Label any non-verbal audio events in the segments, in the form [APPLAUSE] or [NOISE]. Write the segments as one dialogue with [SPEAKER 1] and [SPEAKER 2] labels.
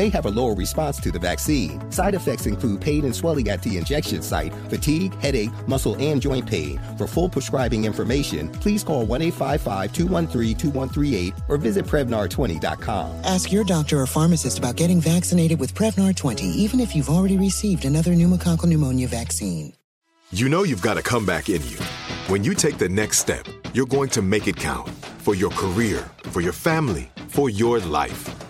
[SPEAKER 1] may have a lower response to the vaccine. Side effects include pain and swelling at the injection site, fatigue, headache, muscle, and joint pain. For full prescribing information, please call 1 855 213 2138 or visit Prevnar20.com.
[SPEAKER 2] Ask your doctor or pharmacist about getting vaccinated with Prevnar 20, even if you've already received another pneumococcal pneumonia vaccine.
[SPEAKER 3] You know you've got a comeback in you. When you take the next step, you're going to make it count for your career, for your family, for your life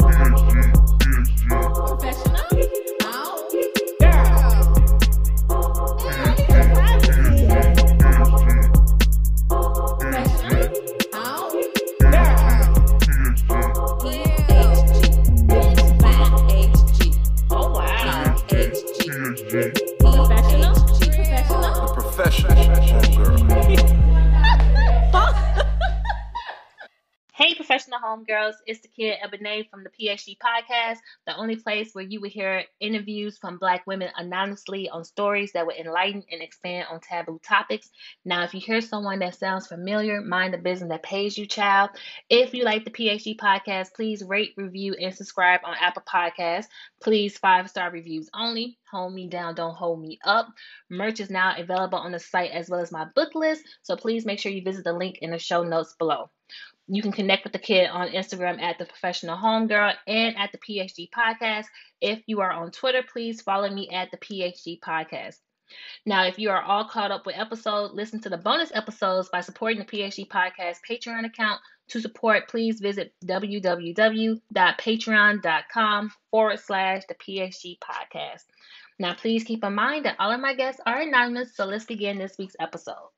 [SPEAKER 4] Professional.
[SPEAKER 5] Homegirls. It's the kid Ebony from the PHG podcast, the only place where you will hear interviews from Black women anonymously on stories that will enlighten and expand on taboo topics. Now, if you hear someone that sounds familiar, mind the business that pays you, child. If you like the PHG podcast, please rate, review, and subscribe on Apple Podcasts. Please five star reviews only. Hold me down, don't hold me up. Merch is now available on the site as well as my book list, so please make sure you visit the link in the show notes below. You can connect with the kid on Instagram at the professional homegirl and at the PHG podcast. If you are on Twitter, please follow me at the PHG podcast. Now, if you are all caught up with episodes, listen to the bonus episodes by supporting the PHG podcast Patreon account. To support, please visit www.patreon.com forward slash the PHG podcast. Now, please keep in mind that all of my guests are anonymous, so let's begin this week's episode.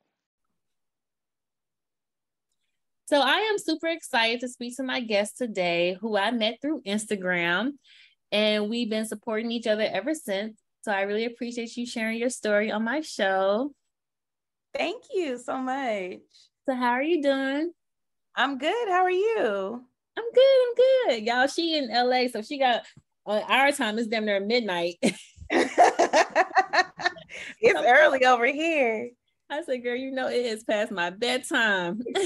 [SPEAKER 5] So I am super excited to speak to my guest today, who I met through Instagram, and we've been supporting each other ever since. So I really appreciate you sharing your story on my show.
[SPEAKER 6] Thank you so much.
[SPEAKER 5] So how are you doing?
[SPEAKER 6] I'm good. How are you?
[SPEAKER 5] I'm good. I'm good. Y'all, she in LA, so she got uh, our time is damn near midnight. [LAUGHS] [LAUGHS]
[SPEAKER 6] it's early over here.
[SPEAKER 5] I said, girl, you know it is past my bedtime. [LAUGHS]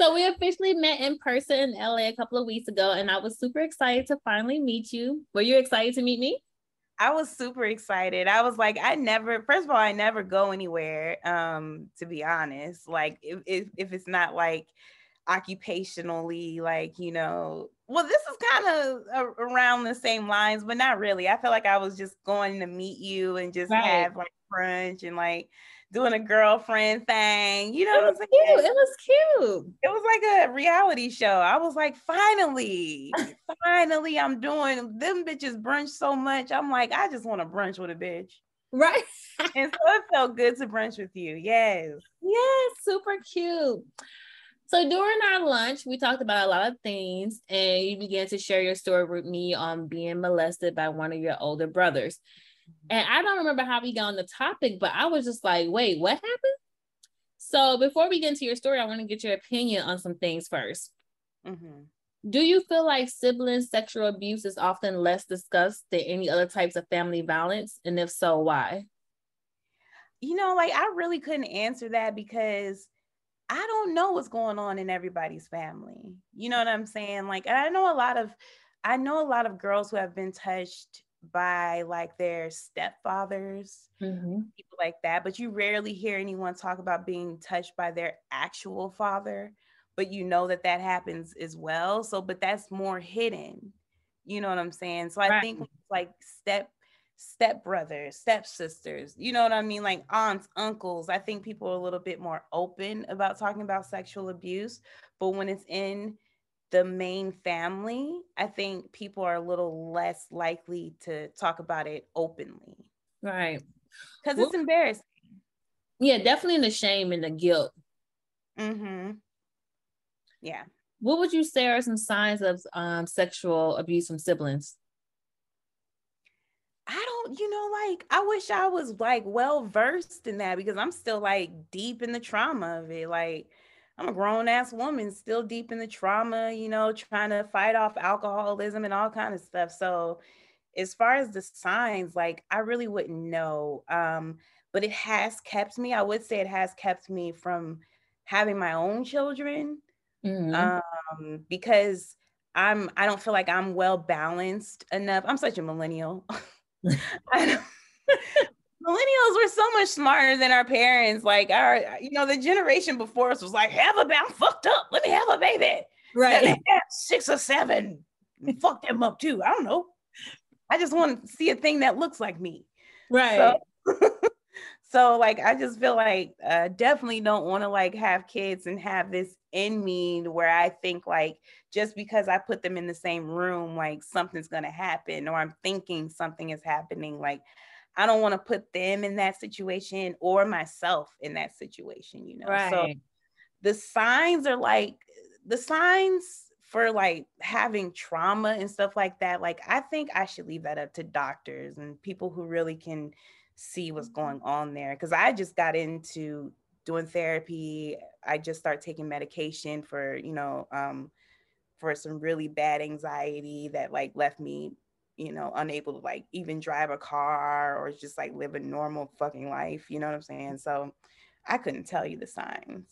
[SPEAKER 5] so we officially met in person in LA a couple of weeks ago, and I was super excited to finally meet you. Were you excited to meet me?
[SPEAKER 6] I was super excited. I was like, I never, first of all, I never go anywhere. Um, to be honest, like if if, if it's not like occupationally, like you know, well, this is kind of around the same lines, but not really. I feel like I was just going to meet you and just right. have like brunch and like doing a girlfriend thing. You know
[SPEAKER 5] it
[SPEAKER 6] what I'm
[SPEAKER 5] saying? Cute. It was cute.
[SPEAKER 6] It was like a reality show. I was like, finally, [LAUGHS] finally, I'm doing them bitches brunch so much. I'm like, I just want to brunch with a bitch.
[SPEAKER 5] Right.
[SPEAKER 6] and so it felt good to brunch with you. Yes.
[SPEAKER 5] Yes, super cute.
[SPEAKER 7] So during our lunch, we talked about a lot of things, and you began to share your story with me on being molested by one of your older brothers. And I don't remember how we got on the topic, but I was just like, wait, what happened? So before we get into your story, I want to get your opinion on some things 1st mm-hmm. Do you feel like sibling sexual abuse is often less discussed than any other types of family violence? And if so, why?
[SPEAKER 6] You know, like I really couldn't answer that because I don't know what's going on in everybody's family. You know what I'm saying? Like I know a lot of I know a lot of girls who have been touched by like their stepfathers, mm-hmm. people like that, but you rarely hear anyone talk about being touched by their actual father, but you know that that happens as well. So, but that's more hidden. You know what I'm saying? So I right. think like step step brothers, step sisters, you know what I mean? Like aunts, uncles. I think people are a little bit more open about talking about sexual abuse, but when it's in the main family, I think people are a little less likely to talk about it openly.
[SPEAKER 7] Right.
[SPEAKER 6] Because well, it's embarrassing.
[SPEAKER 7] Yeah, definitely the shame and the guilt.
[SPEAKER 6] Mm-hmm. Yeah.
[SPEAKER 7] What would you say are some signs of um, sexual abuse from siblings?
[SPEAKER 6] I don't, you know, like I wish I was like well versed in that because I'm still like deep in the trauma of it. Like I'm a grown ass woman still deep in the trauma, you know, trying to fight off alcoholism and all kind of stuff. So as far as the signs, like I really wouldn't know. Um, but it has kept me, I would say it has kept me from having my own children. Mm-hmm. Um, because I'm I don't feel like I'm well balanced enough. I'm such a millennial. [LAUGHS] millennials were so much smarter than our parents. Like our, you know, the generation before us was like, have a I'm fucked up. Let me have a baby.
[SPEAKER 7] Right.
[SPEAKER 6] six or seven. [LAUGHS] Fuck them up too. I don't know. I just want to see a thing that looks like me.
[SPEAKER 7] Right.
[SPEAKER 6] So, [LAUGHS] so like I just feel like uh, definitely don't want to like have kids and have this in me where I think like just because I put them in the same room, like something's gonna happen, or I'm thinking something is happening. Like I don't want to put them in that situation or myself in that situation, you know. Right. So the signs are like the signs for like having trauma and stuff like that. Like I think I should leave that up to doctors and people who really can see what's mm-hmm. going on there cuz I just got into doing therapy. I just started taking medication for, you know, um for some really bad anxiety that like left me you know, unable to like even drive a car or just like live a normal fucking life. You know what I'm saying? So I couldn't tell you the signs.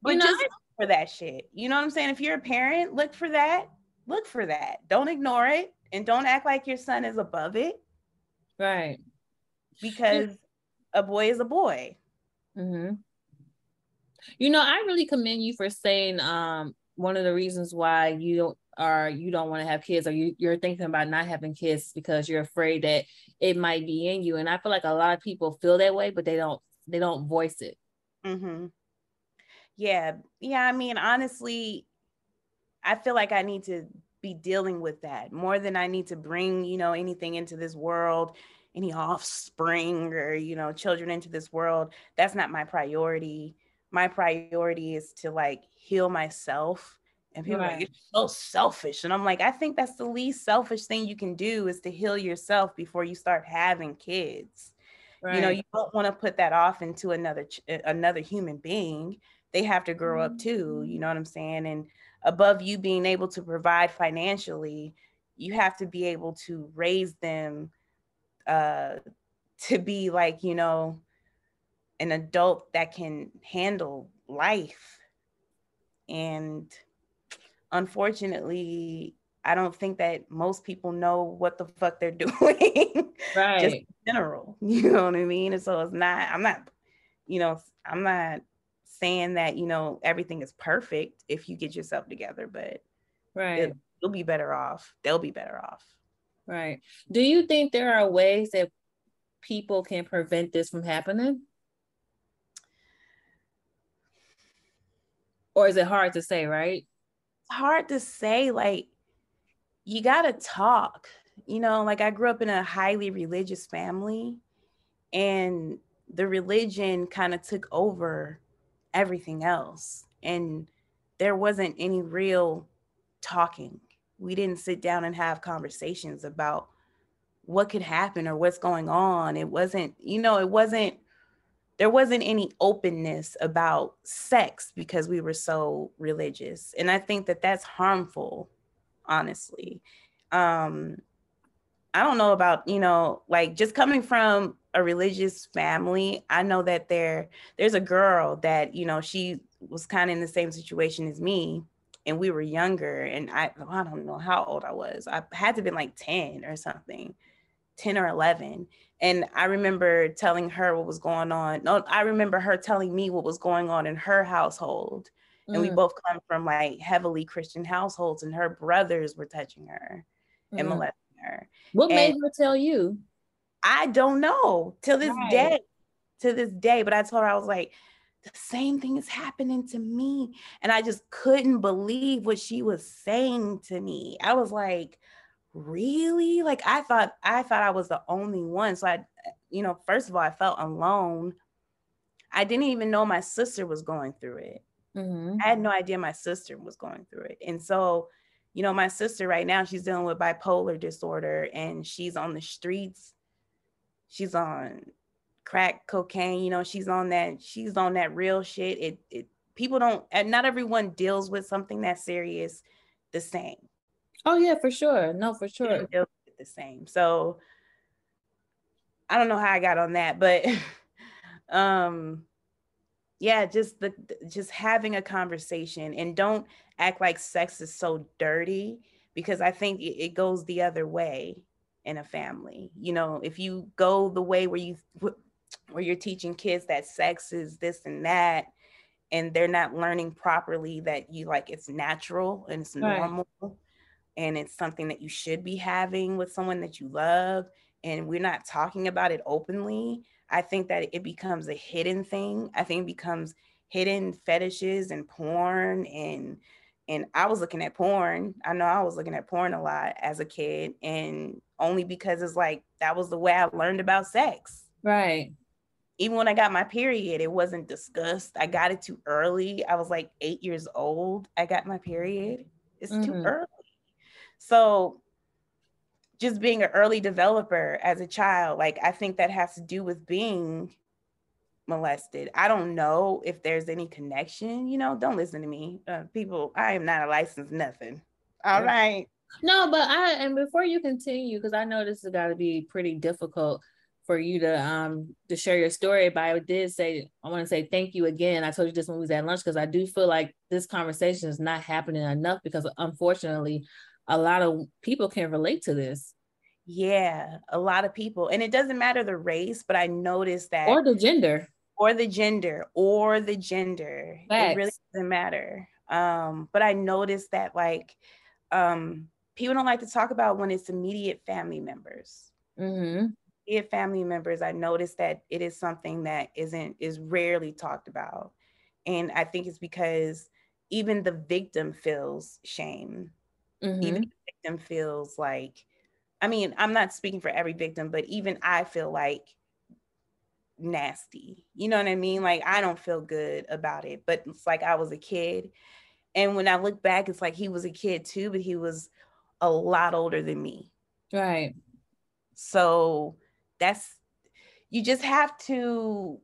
[SPEAKER 6] But you know, just for that shit. You know what I'm saying? If you're a parent, look for that. Look for that. Don't ignore it and don't act like your son is above it.
[SPEAKER 7] Right.
[SPEAKER 6] Because a boy is a boy.
[SPEAKER 7] Mm-hmm. You know, I really commend you for saying um one of the reasons why you don't or you don't want to have kids or you, you're thinking about not having kids because you're afraid that it might be in you. And i feel like a lot of people feel that way but they don't they don't voice it.
[SPEAKER 6] Mm-hmm. yeah yeah i mean honestly i feel like i need to be dealing with that more than i need to bring you know anything into this world any offspring or you know children into this world. That's not my priority. My priority is to like heal myself and people right. are like, you're so selfish. And I'm like, I think that's the least selfish thing you can do is to heal yourself before you start having kids. Right. You know, you don't want to put that off into another another human being. They have to grow up too, you know what I'm saying? And above you being able to provide financially, you have to be able to raise them uh to be like, you know, an adult that can handle life. And unfortunately, I don't think that most people know what the fuck they're [LAUGHS] doing.
[SPEAKER 7] Right.
[SPEAKER 6] Just in general. [LAUGHS] You know what I mean? And so it's not, I'm not, you know, I'm not saying that, you know, everything is perfect if you get yourself together, but
[SPEAKER 7] right.
[SPEAKER 6] you'll be better off. They'll be better off.
[SPEAKER 7] Right. Do you think there are ways that people can prevent this from happening? Or is it hard to say, right?
[SPEAKER 6] Hard to say like you got to talk you know like i grew up in a highly religious family and the religion kind of took over everything else and there wasn't any real talking. We didn't sit down and have conversations about what could happen or what's going on. It wasn't, you know, it wasn't there wasn't any openness about sex because we were so religious. And i think that that's harmful honestly. Um i don't know about you know like just coming from a religious family i know that there there's a girl that you know she was kind of in the same situation as me and we were younger and i i don't know how old i was. I had to been like 10 or something 10 or 11 and I remember telling her what was going on. No, I remember her telling me what was going on in her household. And mm. we both come from like heavily Christian households, and her brothers were touching her mm. and molesting her.
[SPEAKER 7] What and made her tell you?
[SPEAKER 6] I don't know till this right. day. To this day, but I told her I was like, the same thing is happening to me, and I just couldn't believe what she was saying to me. I was like, really? Like i thought i thought i was the only one. So i you know first of all i felt alone. I didn't even know my sister was going through it. Mm-hmm. i had no idea my sister was going through it. And so you know my sister right now she's dealing with bipolar disorder and she's on the streets. She's on crack cocaine you know she's on that she's on that real shit. It, it people don't and not everyone deals with something that serious the same
[SPEAKER 7] Oh yeah, for sure. No, for sure.
[SPEAKER 6] The same. So I don't know how I got on that, but [LAUGHS] um yeah, just the just having a conversation and don't act like sex is so dirty because I think it, it goes the other way in a family. You know, if you go the way where you where you're teaching kids that sex is this and that and they're not learning properly that you like it's natural and it's right. And it's something that you should be having with someone that you love and we're not talking about it openly i think that it becomes a hidden thing. I think it becomes hidden fetishes and porn and and i was looking at porn. I know i was looking at porn a lot as a kid and only because it's like that was the way i learned about sex.
[SPEAKER 7] Right.
[SPEAKER 6] Even when i got my period it wasn't discussed. I got it too early. I was like eight years old i got my period. It's mm-hmm. too early so just being an early developer as a child, like I think that has to do with being molested. I don't know if there's any connection, you know, don't listen to me. Uh, people, I am not a licensed nothing. All right.
[SPEAKER 7] No, but I and before you continue, because I know this has got to be pretty difficult for you to um to share your story. But I did say I want to say thank you again. I told you this when we was at lunch because I do feel like this conversation is not happening enough because unfortunately a lot of people can relate to this.
[SPEAKER 6] Yeah, a lot of people. And it doesn't matter the race, but I noticed that
[SPEAKER 7] or the gender.
[SPEAKER 6] Or the gender, or the gender. Facts. It really doesn't matter. Um, but I noticed that like um people don't like to talk about when it's immediate family members. Mm-hmm. Immediate family members, I noticed that it is something that isn't is rarely talked about. And I think it's because even the victim feels shame Mm-hmm. Even the victim feels like, I mean, I'm not speaking for every victim, but even I feel like nasty. You know what I mean? Like I don't feel good about it, but it's like I was a kid. And when I look back, it's like he was a kid too, but he was a lot older than me.
[SPEAKER 7] Right.
[SPEAKER 6] So that's you just have to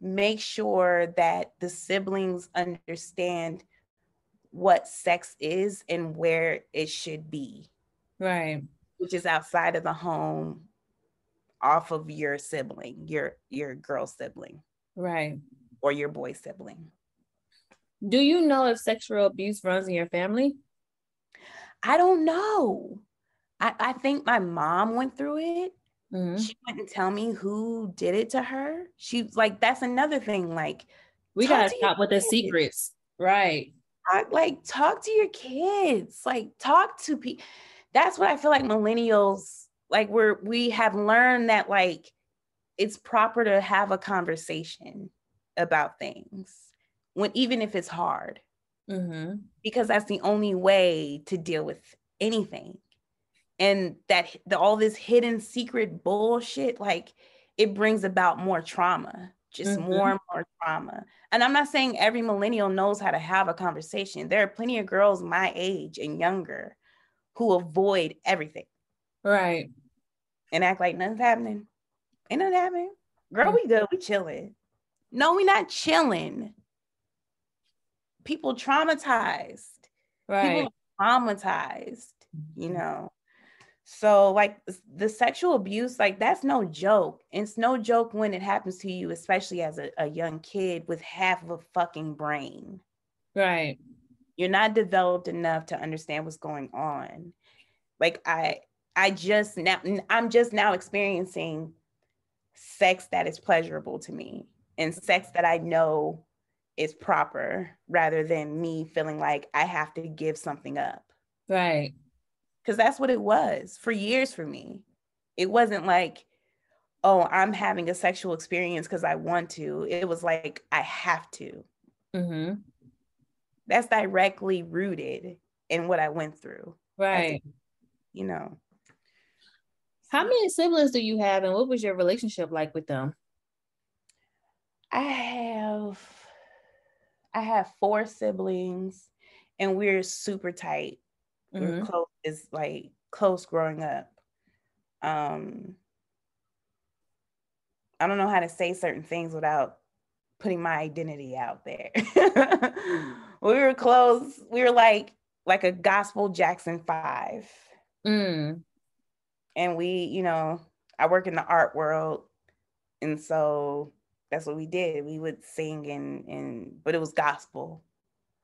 [SPEAKER 6] make sure that the siblings understand what sex is and where it should be.
[SPEAKER 7] Right.
[SPEAKER 6] Which is outside of the home, off of your sibling, your your girl sibling.
[SPEAKER 7] Right.
[SPEAKER 6] Or your boy sibling.
[SPEAKER 7] Do you know if sexual abuse runs in your family?
[SPEAKER 6] I don't know. I, I think my mom went through it. Mm-hmm. She wouldn't tell me who did it to her. She's like, that's another thing. Like,
[SPEAKER 7] we gotta stop with the secrets. Right
[SPEAKER 6] talk, like talk to your kids like talk to people that's what i feel like millennials like we're we have learned that like it's proper to have a conversation about things when even if it's hard. Mm-hmm. because that's the only way to deal with anything. And that the, all this hidden secret bullshit like it brings about more trauma just mm-hmm. more and more trauma. And I'm not saying every millennial knows how to have a conversation. There are plenty of girls my age and younger who avoid everything.
[SPEAKER 7] Right.
[SPEAKER 6] And act like nothing's happening. Ain't nothing happening. Girl, we good. We chilling. No, we not chilling. People traumatized.
[SPEAKER 7] Right.
[SPEAKER 6] People traumatized, you know. So, like the sexual abuse, like that's no joke. It's no joke when it happens to you, especially as a, a young kid with half of a fucking brain.
[SPEAKER 7] Right.
[SPEAKER 6] You're not developed enough to understand what's going on. Like I, I just now, I'm just now experiencing sex that is pleasurable to me and sex that I know is proper rather than me feeling like I have to give something up.
[SPEAKER 7] Right
[SPEAKER 6] because that's what it was for years for me. It wasn't like, oh, I'm having a sexual experience because I want to. It was like, I have to.
[SPEAKER 7] Mm-hmm.
[SPEAKER 6] That's directly rooted in what I went through.
[SPEAKER 7] Right.
[SPEAKER 6] you know.
[SPEAKER 7] How many siblings do you have and what was your relationship like with them?
[SPEAKER 6] I have I have four siblings and we're super tight. Mm-hmm. We're close is like close growing up. Um, I don't know how to say certain things without putting my identity out there. [LAUGHS] we were close. We were like like a gospel Jackson Five.
[SPEAKER 7] Mm.
[SPEAKER 6] And we, you know, I work in the art world, and so that's what we did. We would sing and and but it was gospel.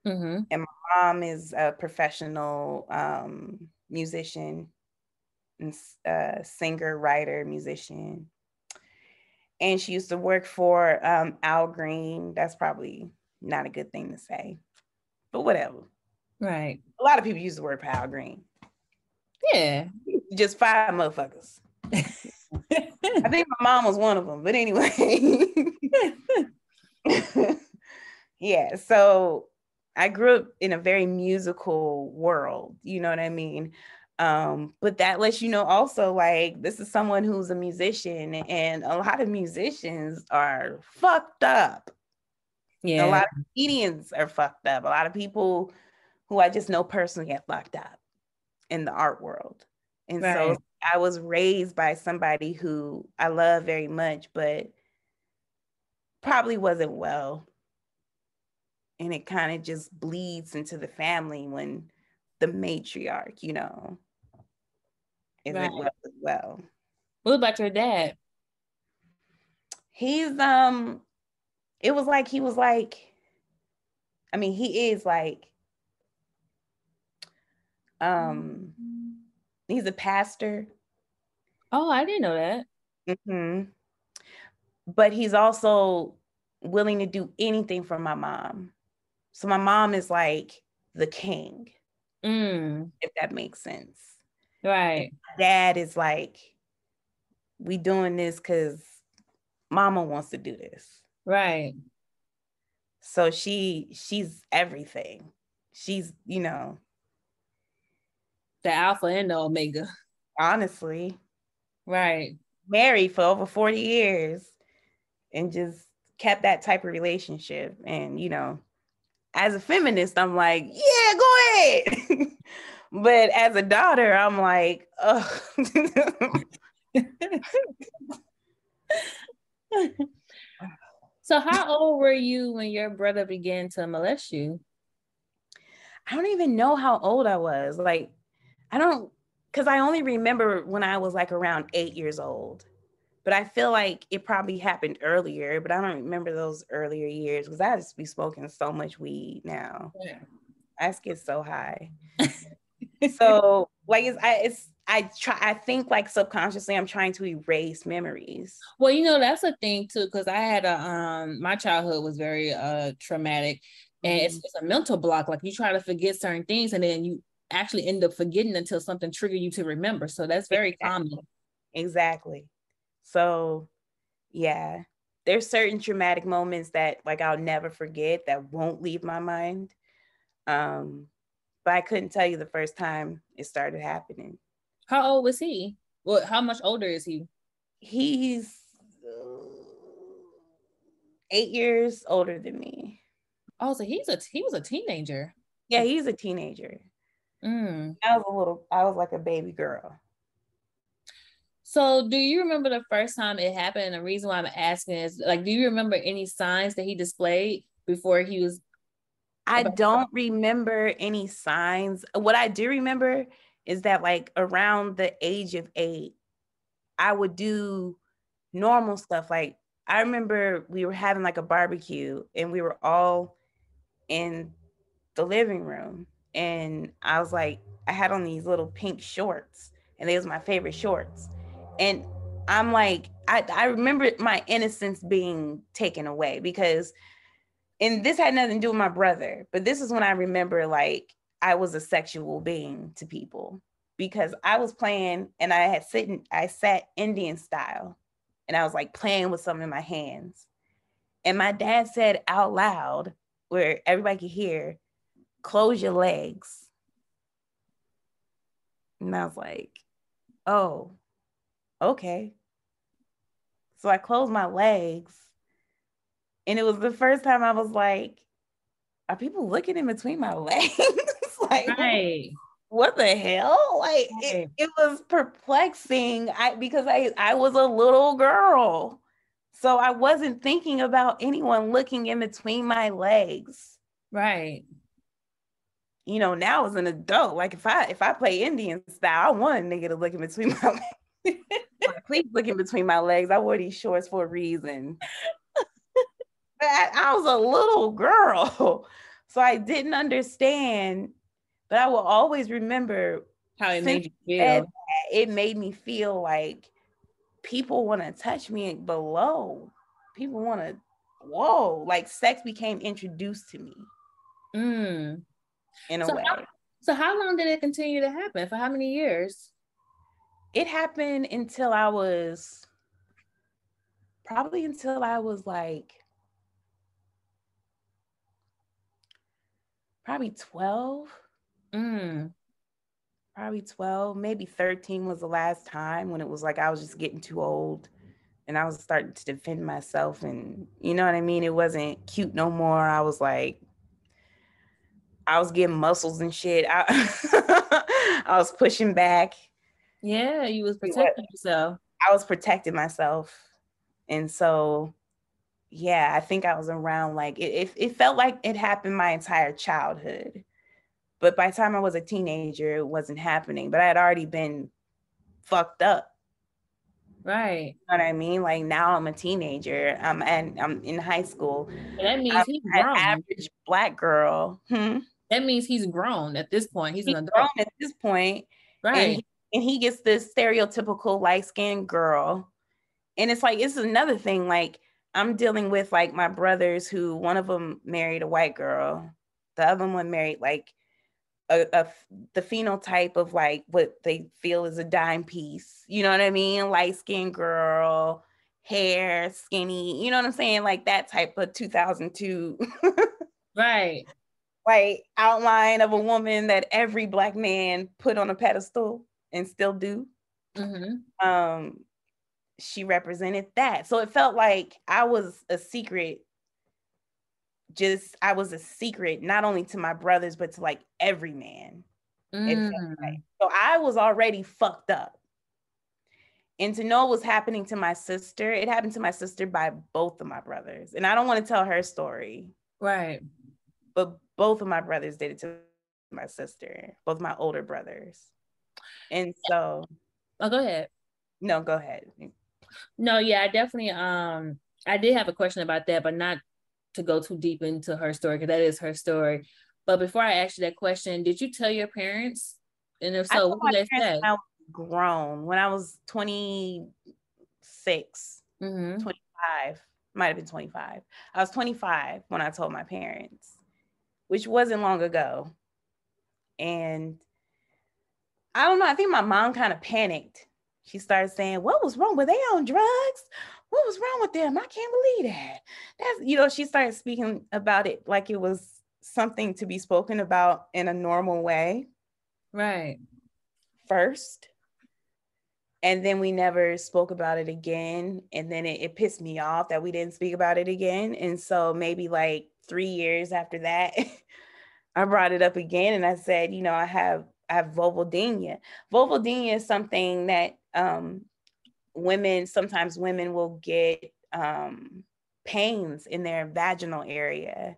[SPEAKER 7] Mm-hmm.
[SPEAKER 6] And my mom is a professional um, musician and uh, singer, writer, musician. And she used to work for um, Al Green. That's probably not a good thing to say, but whatever.
[SPEAKER 7] Right.
[SPEAKER 6] A lot of people used to work for Al Green.
[SPEAKER 7] Yeah. [LAUGHS]
[SPEAKER 6] Just five motherfuckers. I [LAUGHS] think my mom was one of them, but anyway. [LAUGHS] yeah. So I grew up in a very musical world, you know what I mean? Um, but that lets you know also like this is someone who's a musician, and a lot of musicians are fucked up.
[SPEAKER 7] Yeah,
[SPEAKER 6] a lot of comedians are fucked up. A lot of people who I just know personally get fucked up in the art world. And right. so I was raised by somebody who I love very much, but probably wasn't well and it kind of just bleeds into the family when the matriarch, you know, isn't right. well as well.
[SPEAKER 7] What about your dad?
[SPEAKER 6] He's um it was like he was like I mean he is like um he's a pastor.
[SPEAKER 7] Oh, I didn't know that.
[SPEAKER 6] Mm-hmm. But he's also willing to do anything for my mom. So my mom is like the king,
[SPEAKER 7] mm.
[SPEAKER 6] if that makes sense.
[SPEAKER 7] Right.
[SPEAKER 6] Dad is like, we doing this because mama wants to do this.
[SPEAKER 7] Right.
[SPEAKER 6] So she she's everything. She's, you know,
[SPEAKER 7] the alpha and the omega.
[SPEAKER 6] Honestly.
[SPEAKER 7] Right.
[SPEAKER 6] Married for over 40 years and just kept that type of relationship. And, you know, as a feminist, I'm like, yeah, go ahead. [LAUGHS] but as a daughter, I'm like, oh. [LAUGHS]
[SPEAKER 7] so, how old were you when your brother began to molest you?
[SPEAKER 6] I don't even know how old I was. Like, I don't, because I only remember when I was like around eight years old but I feel like it probably happened earlier, but I don't remember those earlier years because I just be smoking so much weed now.
[SPEAKER 7] Yeah.
[SPEAKER 6] I just get so high. [LAUGHS] so like it's I it's I try I think like subconsciously I'm trying to erase memories.
[SPEAKER 7] Well, you know, that's a thing too, because I had a um my childhood was very uh traumatic and mm-hmm. it's, it's a mental block. Like you try to forget certain things and then you actually end up forgetting until something trigger you to remember. So that's very
[SPEAKER 6] exactly.
[SPEAKER 7] common.
[SPEAKER 6] Exactly. So, yeah, there's certain traumatic moments that like I'll never forget that won't leave my mind. Um, but I couldn't tell you the first time it started happening.
[SPEAKER 7] How old was he? Well, how much older is he?
[SPEAKER 6] He's uh, eight years older than me.
[SPEAKER 7] Oh, so he's a he was a teenager.
[SPEAKER 6] Yeah, he's a teenager.
[SPEAKER 7] Mm.
[SPEAKER 6] I was a little, I was like a baby girl.
[SPEAKER 7] So, do you remember the first time it happened? And the reason why I'm asking is like, do you remember any signs that he displayed before he was?
[SPEAKER 6] I don't remember any signs. What I do remember is that, like, around the age of eight, I would do normal stuff. Like, I remember we were having like a barbecue and we were all in the living room. And I was like, I had on these little pink shorts, and they was my favorite shorts and i'm like i i remember my innocence being taken away because and this had nothing to do with my brother but this is when i remember like i was a sexual being to people because i was playing and i had sitting i sat indian style and i was like playing with something in my hands. And my dad said out loud where everybody could hear close your legs. And i was like oh okay. So I closed my legs. And it was the first time I was like, are people looking in between my [LAUGHS] legs? [LAUGHS] like, right. what the hell? Like right. it, it was perplexing. I because I, I was a little girl. So I wasn't thinking about anyone looking in between my legs.
[SPEAKER 7] Right.
[SPEAKER 6] You know, now as an adult, like if I if I play Indian style, I want a nigga to look in between [LAUGHS] my legs. Please look in between my legs. I wore these shorts for a reason. [LAUGHS] I, I was a little girl, [LAUGHS] so I didn't understand. But I will always remember
[SPEAKER 7] how it made you feel.
[SPEAKER 6] It made me feel like people want to touch me below. People want to, whoa, like sex became introduced to me.
[SPEAKER 7] Mm.
[SPEAKER 6] In a
[SPEAKER 7] so
[SPEAKER 6] way.
[SPEAKER 7] How, so how long did it continue to happen? For how many years?
[SPEAKER 6] It happened until I was probably until I was like probably 12.
[SPEAKER 7] Mm.
[SPEAKER 6] Probably 12, maybe 13 was the last time when it was like I was just getting too old and I was starting to defend myself and you know what I mean? It wasn't cute no more. I was like I was getting muscles and shit. I, [LAUGHS] I was pushing back
[SPEAKER 7] yeah, you was protecting yourself.
[SPEAKER 6] I was protecting myself. And so yeah, I think I was around like it, it, it felt like it happened my entire childhood. But by the time I was a teenager, it wasn't happening. But I had already been fucked up.
[SPEAKER 7] Right.
[SPEAKER 6] You know what I mean? Like now I'm a teenager. I'm and I'm in high school.
[SPEAKER 7] That means
[SPEAKER 6] I'm
[SPEAKER 7] he's grown.
[SPEAKER 6] average black girl. Hmm?
[SPEAKER 7] That means he's grown at this point. He's,
[SPEAKER 6] he's
[SPEAKER 7] an adult.
[SPEAKER 6] grown at this point.
[SPEAKER 7] Right.
[SPEAKER 6] And he, gets this stereotypical light skinned girl. And it's like, it's another thing. Like, I'm dealing with like my brothers who one of them married a white girl, the other one married like a, a the phenotype of like what they feel is a dime piece. You know what I mean? Light skinned girl, hair, skinny. You know what I'm saying? Like that type of 2002. [LAUGHS]
[SPEAKER 7] right.
[SPEAKER 6] Like outline of a woman that every black man put on a pedestal and still do.
[SPEAKER 7] Mm-hmm.
[SPEAKER 6] Um, she represented that. So it felt like I was a secret. Just I was a secret, not only to my brothers, but to like every man.
[SPEAKER 7] Mm.
[SPEAKER 6] Like. So I was already fucked up. And to know what was happening to my sister, it happened to my sister by both of my brothers. And I don't want to tell her story.
[SPEAKER 7] Right.
[SPEAKER 6] But both of my brothers did it to my sister, both my older brothers. And so
[SPEAKER 7] Oh, go ahead.
[SPEAKER 6] No, go ahead.
[SPEAKER 7] No, yeah, I definitely um I did have a question about that, but not to go too deep into her story because that is her story. But before I ask you that question, did you tell your parents? And if so, what did they say?
[SPEAKER 6] I was grown when I was 26,
[SPEAKER 7] mm-hmm.
[SPEAKER 6] 25, might have been 25. I was 25 when I told my parents, which wasn't long ago. And I don't know. I think my mom kind of panicked. She started saying, What was wrong? Were they on drugs? What was wrong with them? I can't believe that. That's, you know, she started speaking about it like it was something to be spoken about in a normal way.
[SPEAKER 7] Right.
[SPEAKER 6] First. and then we never spoke about it again and then it, it, pissed me off that we didn't speak about it again and so maybe like three years after that [LAUGHS] i brought it up again and i said you know i have have vulvodynia vulvodynia is something that um, women sometimes women will get um, pains in their vaginal area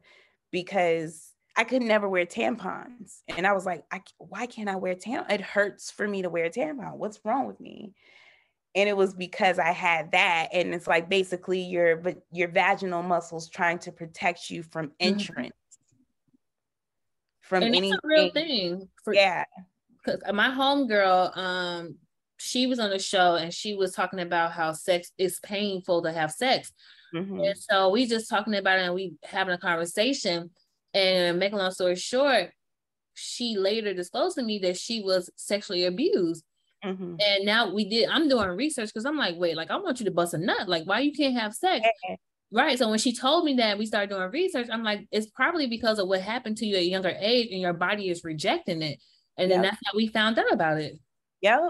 [SPEAKER 6] because I could never wear tampons. And I was like, I, why can't I wear tampon? It hurts for me to wear a tampon. What's wrong with me? And it was because I had that. And it's like basically your but your vaginal muscles trying to protect you from mm-hmm.
[SPEAKER 7] From and anything. a real thing. For, yeah. Because my homegirl, um, she was on the show and she was talking about how sex is painful to have sex. Mm-hmm. And so we just talking about it and we having a conversation and make a long story short, she later disclosed to me that she was sexually abused. Mm-hmm. And now we did, I'm doing research because I'm like, wait, like I want you to bust a nut. Like, why you can't have sex? Right. So when she told me that we started doing research, I'm like, it's probably because of what happened to you at a younger age and your body is rejecting it. And then that's how we found out about it.
[SPEAKER 6] Yep.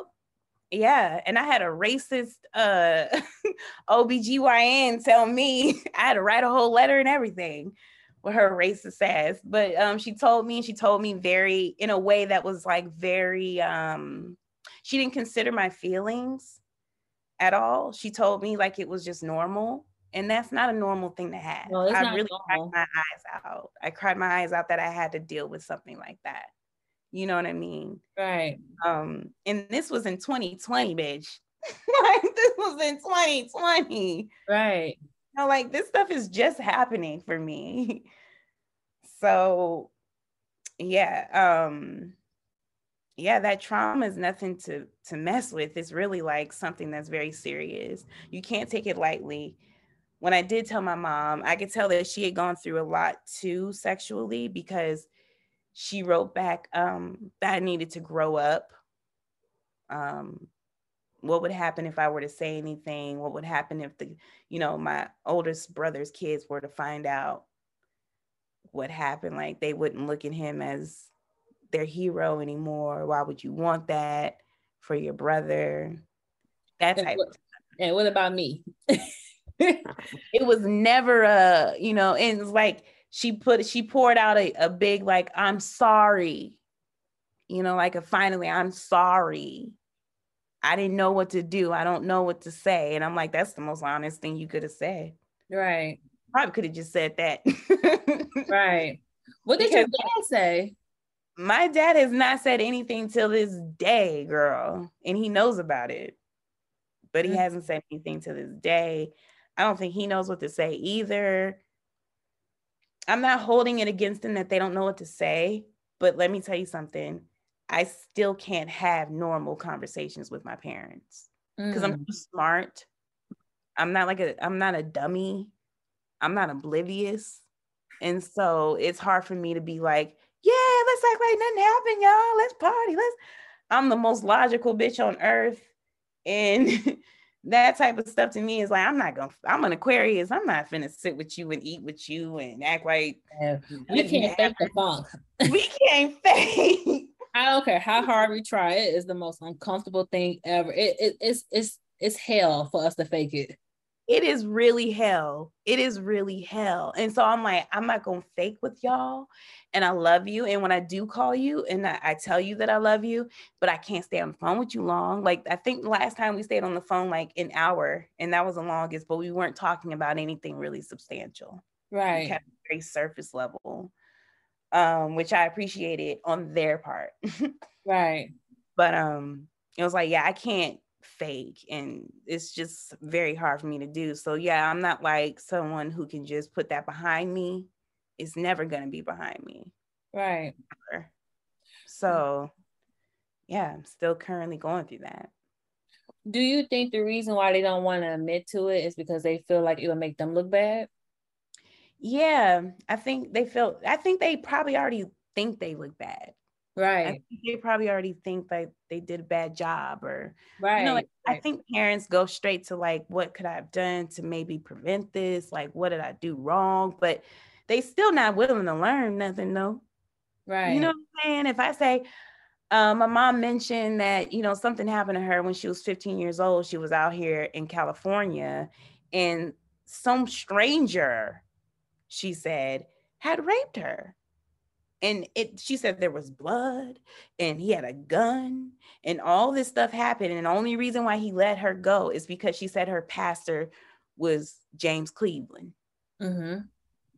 [SPEAKER 6] Yeah. And I had a racist uh [LAUGHS] OBGYN tell me [LAUGHS] I had to write a whole letter and everything with her racist ass. But um, she told me, and she told me very in a way that was like very um, she didn't consider my feelings at all. She told me like it was just normal. And that's not a normal thing to have. No, I really normal. cried my eyes out. I cried my eyes out that I had to deal with something like that. You know what I mean?
[SPEAKER 7] Right.
[SPEAKER 6] Um, and this was in 2020, bitch. [LAUGHS] like this was in 2020.
[SPEAKER 7] Right
[SPEAKER 6] know, like this stuff is just happening for me. [LAUGHS] so yeah, um yeah, that trauma is nothing to to mess with. It's really like something that's very serious. You can't take it lightly. When I did tell my mom, I could tell that she had gone through a lot too sexually because she wrote back um, that I needed to grow up. Um, what would happen if I were to say anything? What would happen if the, you know, my oldest brother's kids were to find out what happened? Like they wouldn't look at him as their hero anymore. Why would you want that for your brother? That type.
[SPEAKER 7] And what, and what about me? [LAUGHS] [LAUGHS]
[SPEAKER 6] it was never a, you know, and it's like she put she poured out a, a big like, I'm sorry. You know, like a finally, I'm sorry I didn't know what to do. I don't know what to say. And I'm like, that's the most honest thing you could have said.
[SPEAKER 7] Right.
[SPEAKER 6] Probably could have just said that. [LAUGHS]
[SPEAKER 7] right. What did because your dad say?
[SPEAKER 6] My dad has not said anything till this day, girl. And he knows about it. But he mm-hmm. hasn't said anything to this day. I don't think he knows what to say either. I'm not holding it against them that they don't know what to say. But let me tell you something I still can't have normal conversations with my parents because mm. I'm too smart. I'm not like a I'm not a dummy. I'm not oblivious. And so it's hard for me to be like, yeah, let's act like nothing happened, y'all. Let's party. Let's I'm the most logical bitch on earth. And [LAUGHS] that type of stuff to me is like, I'm not gonna, I'm an Aquarius. I'm not finna sit with you and eat with you and act like
[SPEAKER 7] yeah. we can't fake the funk.
[SPEAKER 6] we can't [LAUGHS] fake
[SPEAKER 7] I don't care how hard we try. It is the most uncomfortable thing ever. It, it it's it's it's hell for us to fake it.
[SPEAKER 6] It is really hell. It is really hell. And so I'm like, I'm not gonna fake with y'all. And I love you. And when I do call you and I, I tell you that I love you, but I can't stay on the phone with you long. Like I think last time we stayed on the phone like an hour, and that was the longest, but we weren't talking about anything really substantial.
[SPEAKER 7] Right. We
[SPEAKER 6] very surface level um, which I appreciated on their part. [LAUGHS]
[SPEAKER 7] right.
[SPEAKER 6] But um, it was like, yeah, I can't fake and it's just very hard for me to do. So yeah, I'm not like someone who can just put that behind me. It's never gonna be behind me.
[SPEAKER 7] Right. Mm.
[SPEAKER 6] So yeah, I'm still currently going through that.
[SPEAKER 7] Do you think the reason why they don't want to admit to it is because they feel like it will make them look bad?
[SPEAKER 6] Yeah, I think they feel. I think they probably already think they look bad.
[SPEAKER 7] Right.
[SPEAKER 6] they probably already think like they did a bad job or
[SPEAKER 7] right.
[SPEAKER 6] You know, like,
[SPEAKER 7] right.
[SPEAKER 6] I think parents go straight to like, what could I have done to maybe prevent this? Like, what did I do wrong? But they still not willing to learn nothing though.
[SPEAKER 7] Right.
[SPEAKER 6] You know what I'm saying? If I say, Um, my mom mentioned that you know something happened to her when she was 15 years old. She was out here in California, and some stranger, she said, had raped her. And it she said there was blood and he had a gun and all this stuff happened. And the only reason why he let her go is because she said her pastor was James Cleveland.
[SPEAKER 7] Mm-hmm.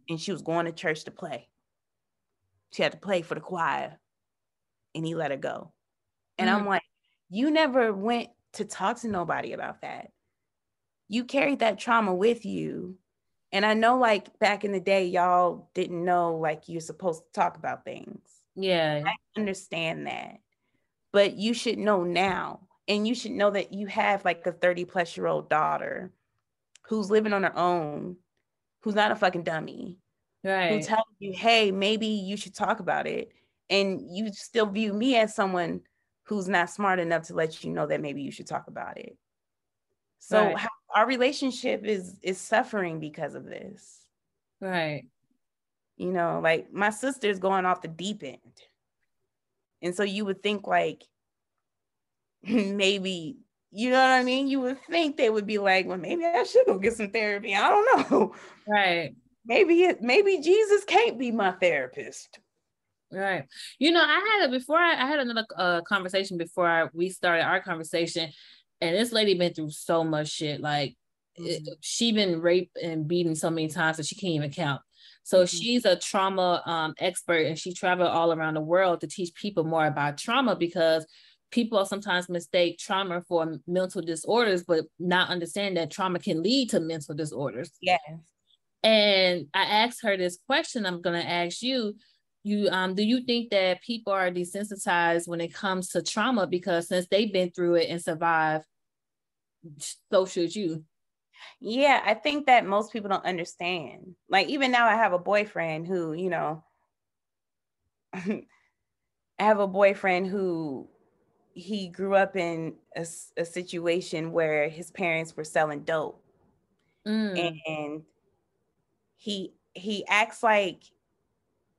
[SPEAKER 6] And she was going to church to play. She had to play for the choir. And he let her go. And
[SPEAKER 7] Mm-hmm.
[SPEAKER 6] I'm like, you never went to talk to nobody about that. You carried that trauma with you. And I know, like, back in the day, y'all didn't know, like, you're supposed to talk about things.
[SPEAKER 7] Yeah.
[SPEAKER 6] I understand that. But you should know now. And you should know that you have, like, a 30 plus year old daughter who's living on her own, who's not a fucking dummy,
[SPEAKER 7] Right.
[SPEAKER 6] who tells you, hey, maybe you should talk about it. And you still view me as someone who's not smart enough to let you know that maybe you should talk about it. So
[SPEAKER 7] Right.
[SPEAKER 6] how, our relationship is is suffering because of this.
[SPEAKER 7] Right.
[SPEAKER 6] You know, like my sister's going off the deep end. And so you would think like [LAUGHS] maybe you know what I mean? You would think they would be like, well, maybe I should go get some therapy. I don't know. [LAUGHS]
[SPEAKER 7] Right.
[SPEAKER 6] Maybe it maybe Jesus can't be my therapist.
[SPEAKER 7] Right. You know, I had a before I, I had another uh, conversation before I, we started our conversation, and this lady been through so much shit. Like it- she been raped and beaten so many times that she can't even count. So
[SPEAKER 6] Mhm.
[SPEAKER 7] she's a trauma um, expert, and she traveled all around the world to teach people more about trauma because people sometimes mistake trauma for mental disorders, but not understand that trauma can lead to mental disorders.
[SPEAKER 6] Yes.
[SPEAKER 7] And I asked her this question I'm going to ask you. You um do you think that people are desensitized when it comes to trauma because since they've been through it and survived so should you.
[SPEAKER 6] Yeah, I think that most people don't understand. Like even now I have a boyfriend who, you know, [LAUGHS] I have a boyfriend who he grew up in a situation where his parents were selling dope
[SPEAKER 7] Mm,
[SPEAKER 6] and he he acts like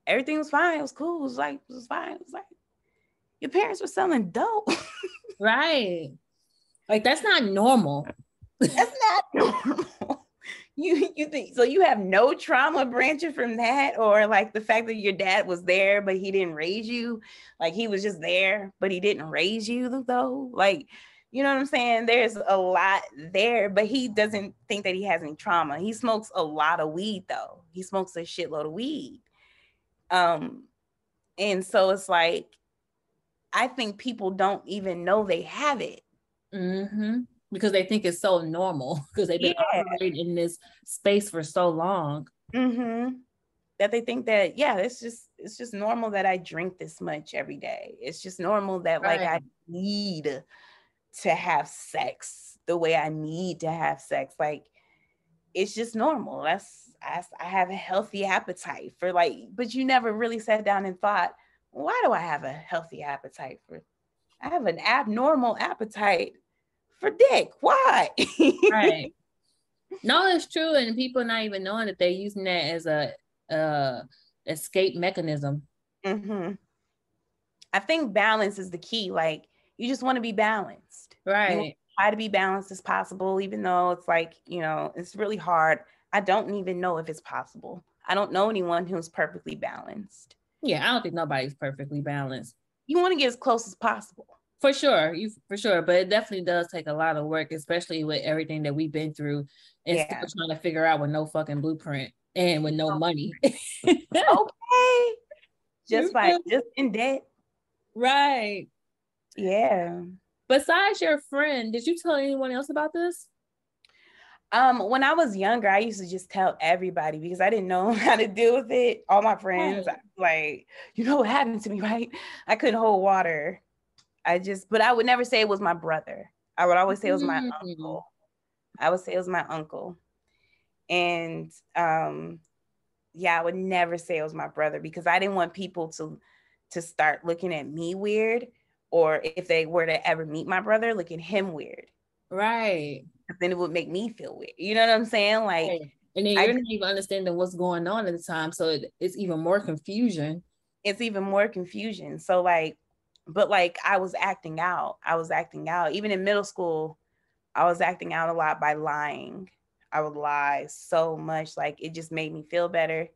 [SPEAKER 6] everything was fine. It was cool. It was like it was fine. It was like your parents were selling dope. [LAUGHS]
[SPEAKER 7] right. Like that's not normal.
[SPEAKER 6] That's not [LAUGHS] normal. You you think so you have no trauma branching from that, or like the fact that your dad was there but he didn't raise you, like he was just there but he didn't raise you though. Like, you know what I'm saying? There's a lot there, but he doesn't think that he has any trauma. He smokes a lot of weed though. He smokes a shitload of weed. Um, and so it's like I think people don't even know they have it.
[SPEAKER 7] hmm Because they think it's so normal [LAUGHS] because they've been
[SPEAKER 6] Yeah.
[SPEAKER 7] operating in this space for so long.
[SPEAKER 6] mm-hmm. that they think that yeah it's just it's just normal that i drink this much every day it's just normal that like i need to have sex the way i need to have sex like it's just normal that's I, I have a healthy appetite for like but you never really sat down and thought why do i have a healthy appetite for i have an abnormal appetite for dick why
[SPEAKER 7] Right. [LAUGHS] no, it's true. And people not even knowing that they're using that as a uh escape mechanism.
[SPEAKER 6] Mm-hmm. I think balance is the key. Like you just want to be balanced.
[SPEAKER 7] Right.
[SPEAKER 6] try to be balanced as possible, even though it's like, you know, it's really hard. I don't even know if it's possible. I don't know anyone who's perfectly balanced.
[SPEAKER 7] Yeah, I don't think nobody's perfectly balanced.
[SPEAKER 6] You want to get as close as possible.
[SPEAKER 7] For sure, you for sure, but it definitely does take a lot of work, especially with everything that we've been through and
[SPEAKER 6] Yeah.
[SPEAKER 7] still trying to figure out with no fucking blueprint and with no oh. money. [LAUGHS]
[SPEAKER 6] Okay. Just like just in debt.
[SPEAKER 7] right.
[SPEAKER 6] Yeah.
[SPEAKER 7] Besides your friend, did you tell anyone else about this?
[SPEAKER 6] Um, when I was younger, I used to just tell everybody because I didn't know [LAUGHS] how to deal with it. All my friends,
[SPEAKER 7] Right.
[SPEAKER 6] like, you know what happened to me, [LAUGHS] right? I couldn't hold water. I just, but I would never say it was my brother. I would always say it was my
[SPEAKER 7] Mm.
[SPEAKER 6] uncle. I would say it was my uncle. And um, yeah, I would never say it was my brother because I didn't want people to to start looking at me weird, or if they were to ever meet my brother, looking him weird.
[SPEAKER 7] Right.
[SPEAKER 6] Then it would make me feel weird. You know what I'm saying? Like,
[SPEAKER 7] Right. And then
[SPEAKER 6] I-
[SPEAKER 7] you're not even understanding what's going on at the time. So it, it's even more confusion.
[SPEAKER 6] it's even more confusion. So like but like I was acting out. I was acting out. Even in middle school, I was acting out a lot by lying. I would lie so much, like it just made me feel better.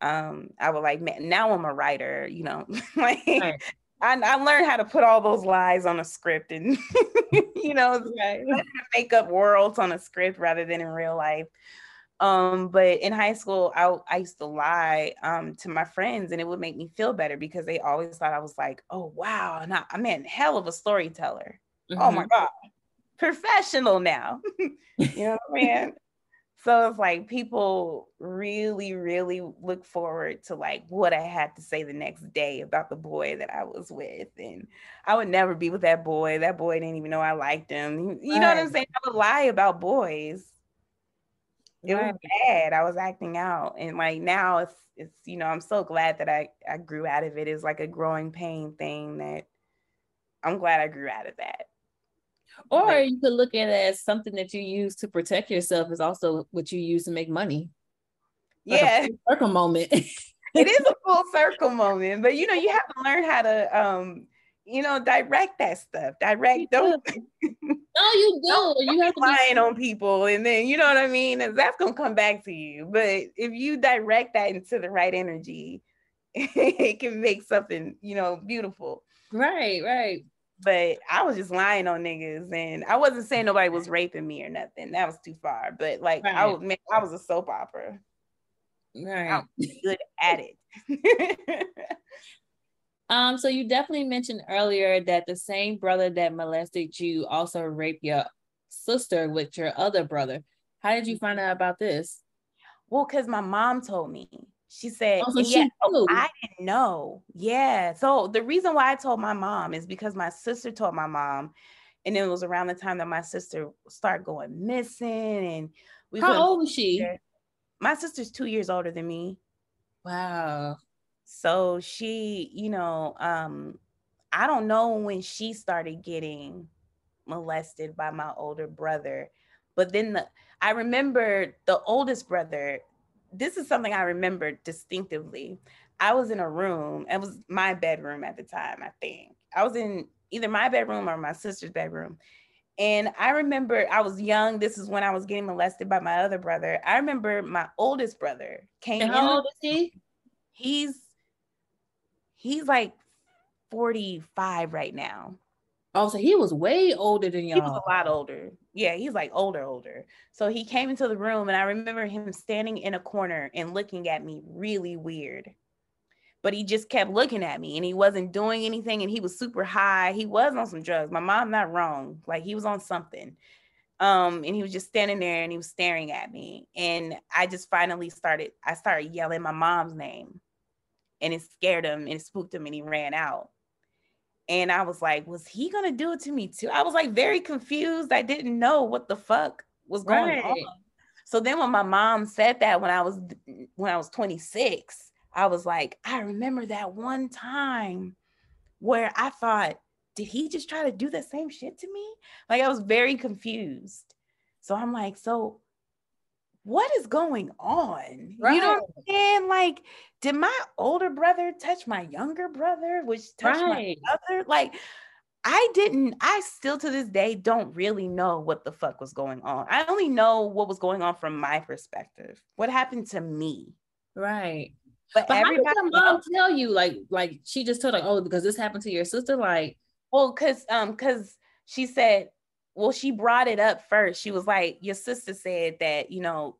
[SPEAKER 6] Um, I would like now I'm a writer, you know, [LAUGHS] like right. I, I, learned how to put all those lies on a script and [LAUGHS] you know right. make up worlds on a script rather than in real life. Um, but in high school, I, I used to lie um, to my friends and it would make me feel better because they always thought I was like, oh, wow. And I, I mean, hell of a storyteller. Mm-hmm. Oh my mm-hmm. God. Professional now. [LAUGHS] you know what I mean? So it's like people really, really look forward to like what I had to say the next day about the boy that I was with. And I would never be with that boy. That boy didn't even know I liked him. You know what I'm saying? I would lie about boys it was bad. I was acting out. And like now it's it's you know, I'm so glad that I I grew out of it. It's like a growing pain thing that I'm glad I grew out of that.
[SPEAKER 7] Or like, you could look at it as something that you use to protect yourself is also what you use to make money.
[SPEAKER 6] Like yeah.
[SPEAKER 7] circle moment. [LAUGHS]
[SPEAKER 6] it is a full circle moment, but you know, you have to learn how to um you know, direct that stuff. Direct don't. [LAUGHS]
[SPEAKER 7] No, you [LAUGHS] do. You have to
[SPEAKER 6] lying be- on people, and then you know what I mean. That's gonna come back to you. But if you direct that into the right energy, it can make something you know beautiful.
[SPEAKER 7] Right, right.
[SPEAKER 6] But I was just lying on niggas, and I wasn't saying nobody was raping me or nothing. That was too far. But like right. I was, man, I was a soap opera.
[SPEAKER 7] Right.
[SPEAKER 6] Good at it. [LAUGHS]
[SPEAKER 7] Um, so you definitely mentioned earlier that the same brother that molested you also raped your sister with your other brother. How did you find out about this?
[SPEAKER 6] Well, because my mom told me. She said, oh, so yeah, oh, I didn't know. Yeah. So the reason why I told my mom is because my sister told my mom. And it was around the time that my sister started going missing. And
[SPEAKER 7] we How old was she?
[SPEAKER 6] My sister's two years older than me.
[SPEAKER 7] Wow.
[SPEAKER 6] So she, you know, um, I don't know when she started getting molested by my older brother, but then the I remember the oldest brother. This is something I remember distinctively. I was in a room. It was my bedroom at the time, I think. I was in either my bedroom or my sister's bedroom. And I remember I was young. This is when I was getting molested by my other brother. I remember my oldest brother came.
[SPEAKER 7] And how old is he?
[SPEAKER 6] He's he's like 45 right now.
[SPEAKER 7] Oh, so he was way older than y'all.
[SPEAKER 6] He was a lot older. Yeah, he's like older, older. So he came into the room, and I remember him standing in a corner and looking at me really weird. But he just kept looking at me and he wasn't doing anything. And he was super high. He was on some drugs. My mom not wrong. Like he was on something. Um, and he was just standing there and he was staring at me. And I just finally started, I started yelling my mom's name and it scared him and it spooked him and he ran out. And I was like, was he gonna do it to me too? I was like very confused. I didn't know what the fuck was going right. on. So then when my mom said that when I was when I was 26, I was like, I remember that one time where I thought, did he just try to do the same shit to me? Like I was very confused. So I'm like, so what is going on? Right. You know what I'm saying? Like, did my older brother touch my younger brother, which touched right. my other? Like, I didn't, I still to this day don't really know what the fuck was going on. I only know what was going on from my perspective. What happened to me?
[SPEAKER 7] Right. But, but everybody how did your mom tell you like like she just told like oh because this happened to your sister like
[SPEAKER 6] well because um because she said well, she brought it up first. She was like, Your sister said that, you know,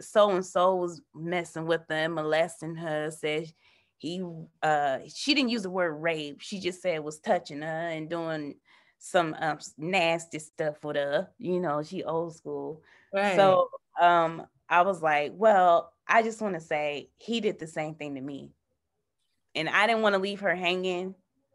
[SPEAKER 6] so and so was messing with them, molesting her, said he uh she didn't use the word rape, she just said was touching her and doing some um, nasty stuff with her. You know, she old school. Right. So um I was like, well, I just want to say he did the same thing to me. And I didn't want to leave her hanging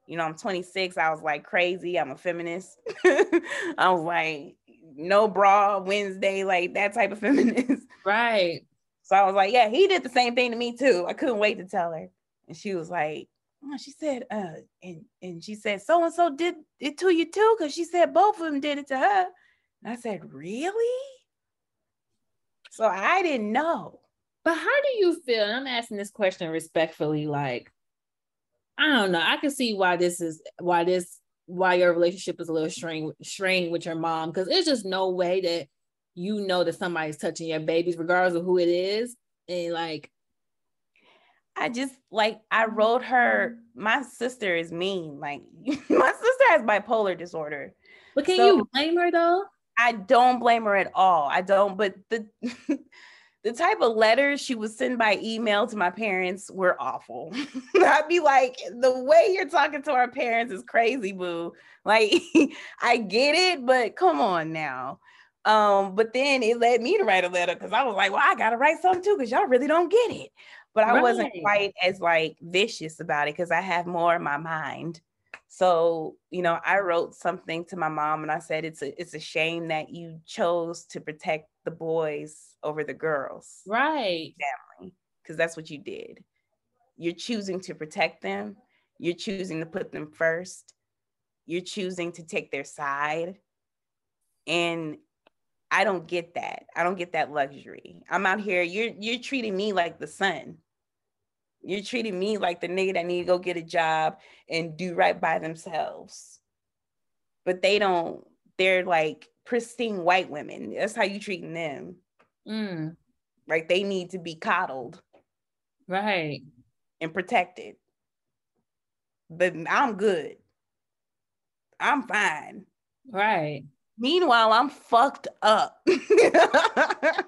[SPEAKER 6] you know, I'm 26. I was like crazy. I'm a feminist. [LAUGHS] I was like, no bra Wednesday, like that type of [LAUGHS] feminist.
[SPEAKER 7] Right.
[SPEAKER 6] So I was like, yeah, he did the same thing to me too. I couldn't wait to tell her. And she was like, oh, she said, uh, and and she said, so and so did it to you too, because she said both of them did it to her. And I said, really? So I didn't know.
[SPEAKER 7] But how do you feel? And I'm asking this question respectfully, like I don't know. I can see why this is why this why your relationship is a little strained strained with your mom because it's just no way that you know that somebody's touching your babies regardless of who it is and like
[SPEAKER 6] I just like I wrote her. My sister is mean. Like [LAUGHS] my sister has bipolar disorder.
[SPEAKER 7] But can so, you blame her though?
[SPEAKER 6] I don't blame her at all. I don't. But the [LAUGHS] the type of letters she would send by email to my parents were awful. [LAUGHS] I'd be like, the way you're talking to our parents is crazy, boo. Like, [LAUGHS] I get it, but come on now. Um, but then it led me to write a letter because I was like, well, I gotta write something too, because y'all really don't get it. But I right. wasn't quite as like vicious about it because I have more in my mind. So, you know, I wrote something to my mom and I said it's a it's a shame that you chose to protect the boys over the girls.
[SPEAKER 7] Right.
[SPEAKER 6] Family. Because that's what you did. You're choosing to protect them. You're choosing to put them first. You're choosing to take their side. And I don't get that. I don't get that luxury. I'm out here. You're you're treating me like the son. You're treating me like the nigga that need to go get a job and do right by themselves. But they don't, they're like pristine white women. That's how you treating them.
[SPEAKER 7] Mm.
[SPEAKER 6] Right. They need to be coddled.
[SPEAKER 7] Right.
[SPEAKER 6] And protected. But I'm good. I'm fine.
[SPEAKER 7] Right.
[SPEAKER 6] Meanwhile, I'm fucked up. [LAUGHS]
[SPEAKER 7] yeah.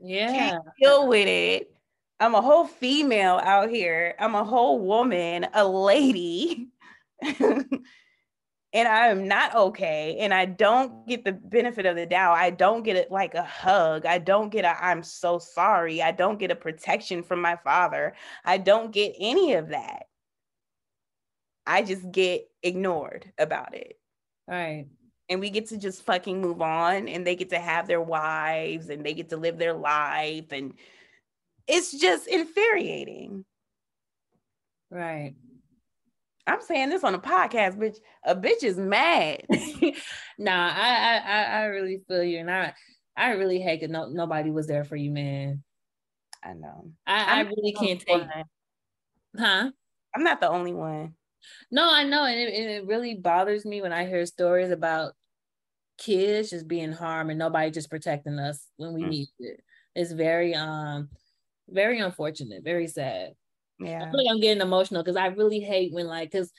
[SPEAKER 6] Can't deal with it. I'm a whole female out here. I'm a whole woman, a lady. [LAUGHS] and I am not okay. And I don't get the benefit of the doubt. I don't get it like a hug. I don't get a I'm so sorry. I don't get a protection from my father. I don't get any of that. I just get ignored about it.
[SPEAKER 7] Right.
[SPEAKER 6] And we get to just fucking move on and they get to have their wives and they get to live their life and it's just infuriating.
[SPEAKER 7] Right.
[SPEAKER 6] I'm saying this on a podcast, bitch. A bitch is mad. [LAUGHS]
[SPEAKER 7] nah, I, I I really feel you, and I I really hate that no, nobody was there for you, man.
[SPEAKER 6] I know.
[SPEAKER 7] I, I really can't take. One. Huh?
[SPEAKER 6] I'm not the only one.
[SPEAKER 7] No, I know, and it, it really bothers me when I hear stories about kids just being harmed and nobody just protecting us when we mm. need it. It's very um very unfortunate, very sad.
[SPEAKER 6] Yeah.
[SPEAKER 7] I feel like I'm getting emotional because I really hate when like because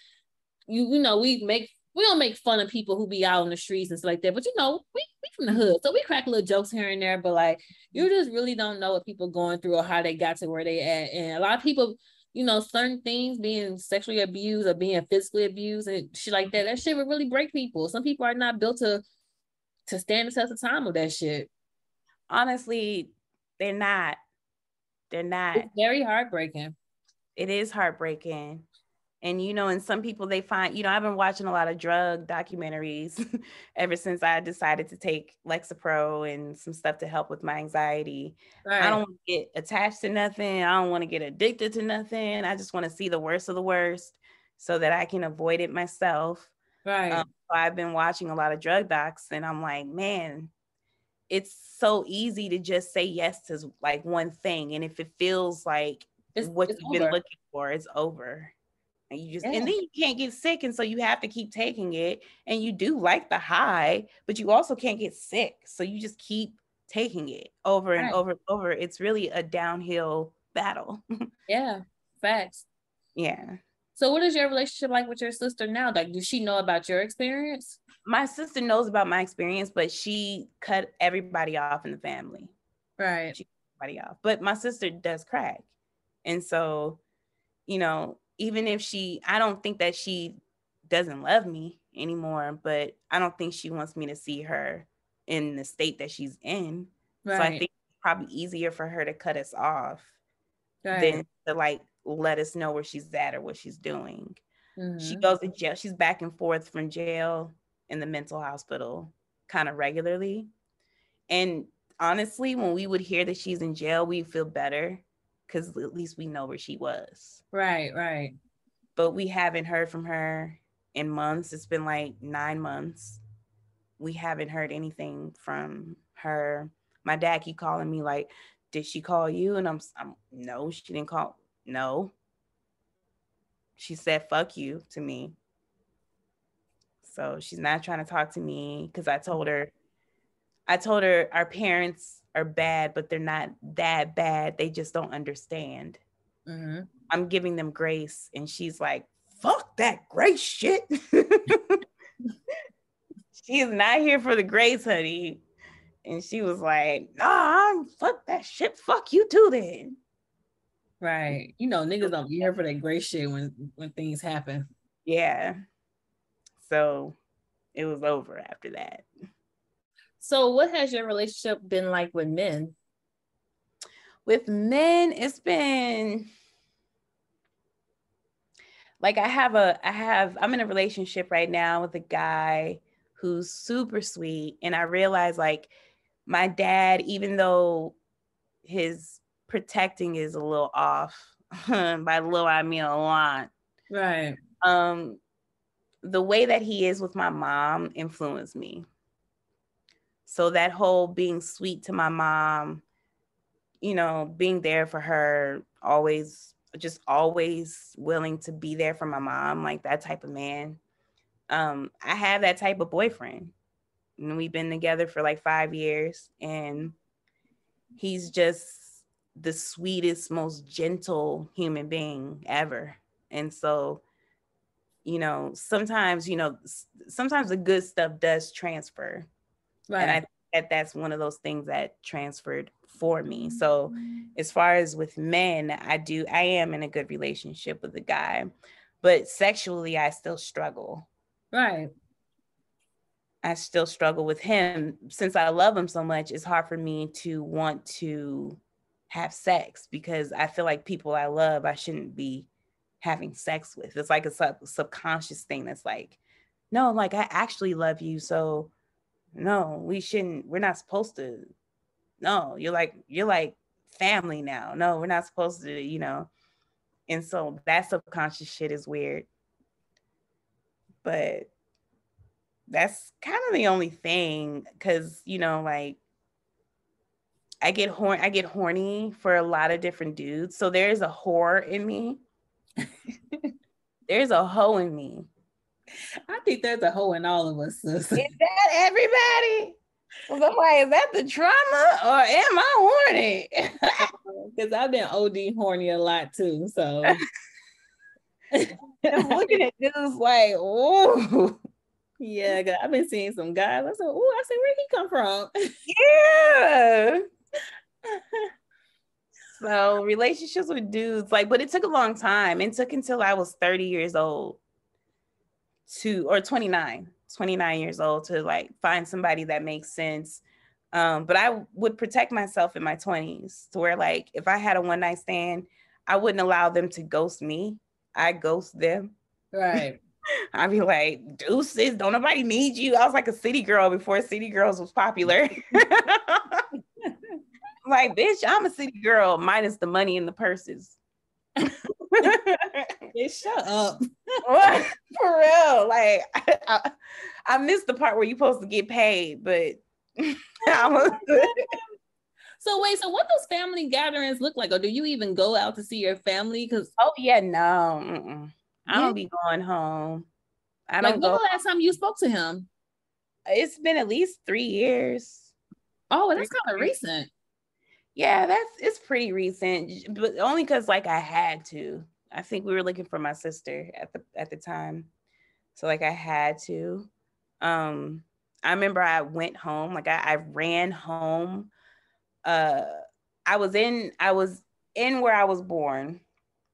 [SPEAKER 7] you you know we make we don't make fun of people who be out on the streets and stuff like that, but you know we we from the hood, so we crack little jokes here and there. But like you mm-hmm. just really don't know what people going through or how they got to where they at, and a lot of people. You know, certain things being sexually abused or being physically abused and shit like that, that shit would really break people. Some people are not built to to stand the test of time with that shit.
[SPEAKER 6] Honestly, they're not. They're not.
[SPEAKER 7] It's very heartbreaking.
[SPEAKER 6] It is heartbreaking. And you know, and some people they find, you know, I've been watching a lot of drug documentaries [LAUGHS] ever since I decided to take Lexapro and some stuff to help with my anxiety. Right. I don't want to get attached to nothing. I don't want to get addicted to nothing. I just want to see the worst of the worst so that I can avoid it myself.
[SPEAKER 7] Right. Um,
[SPEAKER 6] so I've been watching a lot of drug docs and I'm like, man, it's so easy to just say yes to like one thing and if it feels like it's, what it's you've over. been looking for is over and you just yeah. and then you can't get sick and so you have to keep taking it and you do like the high but you also can't get sick so you just keep taking it over and right. over and over it's really a downhill battle [LAUGHS]
[SPEAKER 7] yeah facts
[SPEAKER 6] yeah
[SPEAKER 7] so what is your relationship like with your sister now like does she know about your experience
[SPEAKER 6] my sister knows about my experience, but she cut everybody off in the family.
[SPEAKER 7] Right.
[SPEAKER 6] She cut everybody off. But my sister does crack. And so, you know, even if she, I don't think that she doesn't love me anymore, but I don't think she wants me to see her in the state that she's in. Right. So I think it's probably easier for her to cut us off right. than to like let us know where she's at or what she's doing. Mm-hmm. She goes to jail. She's back and forth from jail in the mental hospital kind of regularly. And honestly, when we would hear that she's in jail, we feel better because at least we know where she was.
[SPEAKER 7] Right, right.
[SPEAKER 6] But we haven't heard from her in months. It's been like nine months. We haven't heard anything from her. My dad keep calling me like, "Did she call you?" And I'm, I'm no, she didn't call. No. she said fuck you to me. So she's not trying to talk to me because I told her, I told her our parents are bad, but they're not that bad. They just don't understand.
[SPEAKER 7] Mm-hmm.
[SPEAKER 6] I'm giving them grace. And she's like, fuck that grace shit. [LAUGHS] she is not here for the grace, honey. And she was like, nah, fuck that shit. Fuck you too then.
[SPEAKER 7] Right. You know, niggas don't be here for that grace shit when when things happen.
[SPEAKER 6] Yeah. So it was over after that.
[SPEAKER 7] So what has your relationship been like with men?
[SPEAKER 6] With men, it's been like I have a I have I'm in a relationship right now with a guy who's super sweet and I realize like my dad even though his protecting is a little off [LAUGHS] by little I mean a lot.
[SPEAKER 7] Right.
[SPEAKER 6] Um the way that he is with my mom influenced me so that whole being sweet to my mom you know being there for her always just always willing to be there for my mom, like that type of man. Um, I have that type of boyfriend. And we've been together for like five years, and he's just the sweetest, most gentle human being ever. And so, you know, sometimes, you know, sometimes the good stuff does transfer. Right. And I that that's one of those things that transferred for me. Mm-hmm. So as far as with men, I do I am in a good relationship with a guy, but sexually I still struggle.
[SPEAKER 7] Right.
[SPEAKER 6] I still struggle with him since I love him so much. It's hard for me to want to have sex because I feel like people I love I shouldn't be having sex with. It's like a sub- subconscious thing that's like, no, like I actually love you, so no, we shouldn't. We're not supposed to no, you're like you're like family now. No, we're not supposed to, you know. And so that subconscious shit is weird. But that's kind of the only thing cuz you know like I get horn I get horny for a lot of different dudes. So there's a whore in me. [LAUGHS] there's a hoe in me.
[SPEAKER 7] I think there's a hoe in all of us.
[SPEAKER 6] Is that everybody? So I'm like, is that the trauma or am I horny? [LAUGHS]
[SPEAKER 7] Because I've been OD horny a lot too. So [LAUGHS]
[SPEAKER 6] I'm looking at dudes like, oh.
[SPEAKER 7] Yeah, I've been seeing some guys. I said, oh, I said, where he come from?
[SPEAKER 6] Yeah. [LAUGHS] so relationships with dudes, like, but it took a long time. It took until I was 30 years old to or 29 29 years old to like find somebody that makes sense. Um, but I would protect myself in my 20s to where like if I had a one night stand, I wouldn't allow them to ghost me. I ghost them.
[SPEAKER 7] Right. [LAUGHS]
[SPEAKER 6] I'd be like, deuces, don't nobody need you. I was like a city girl before City Girls was popular. [LAUGHS] [LAUGHS] like, bitch, I'm a city girl minus the money in the purses.
[SPEAKER 7] They shut up. [LAUGHS]
[SPEAKER 6] For real. Like I, [LAUGHS] I, I, missed the part where you're supposed to get paid, but [LAUGHS]
[SPEAKER 7] So wait, so what those family gatherings look like? Or do you even go out to see your family? Because
[SPEAKER 6] oh yeah, no. Mm-mm. I don't be going home. I
[SPEAKER 7] like,
[SPEAKER 6] don't
[SPEAKER 7] when
[SPEAKER 6] go.
[SPEAKER 7] the last time you spoke to him?
[SPEAKER 6] It's been at least three years.
[SPEAKER 7] Oh, that's kind of recent.
[SPEAKER 6] Yeah, that's it's pretty recent, but only because like I had to. I think we were looking for my sister at the at the time. So like I had to. Um I remember I went home, like I, I ran home. Uh I was in I was in where I was born,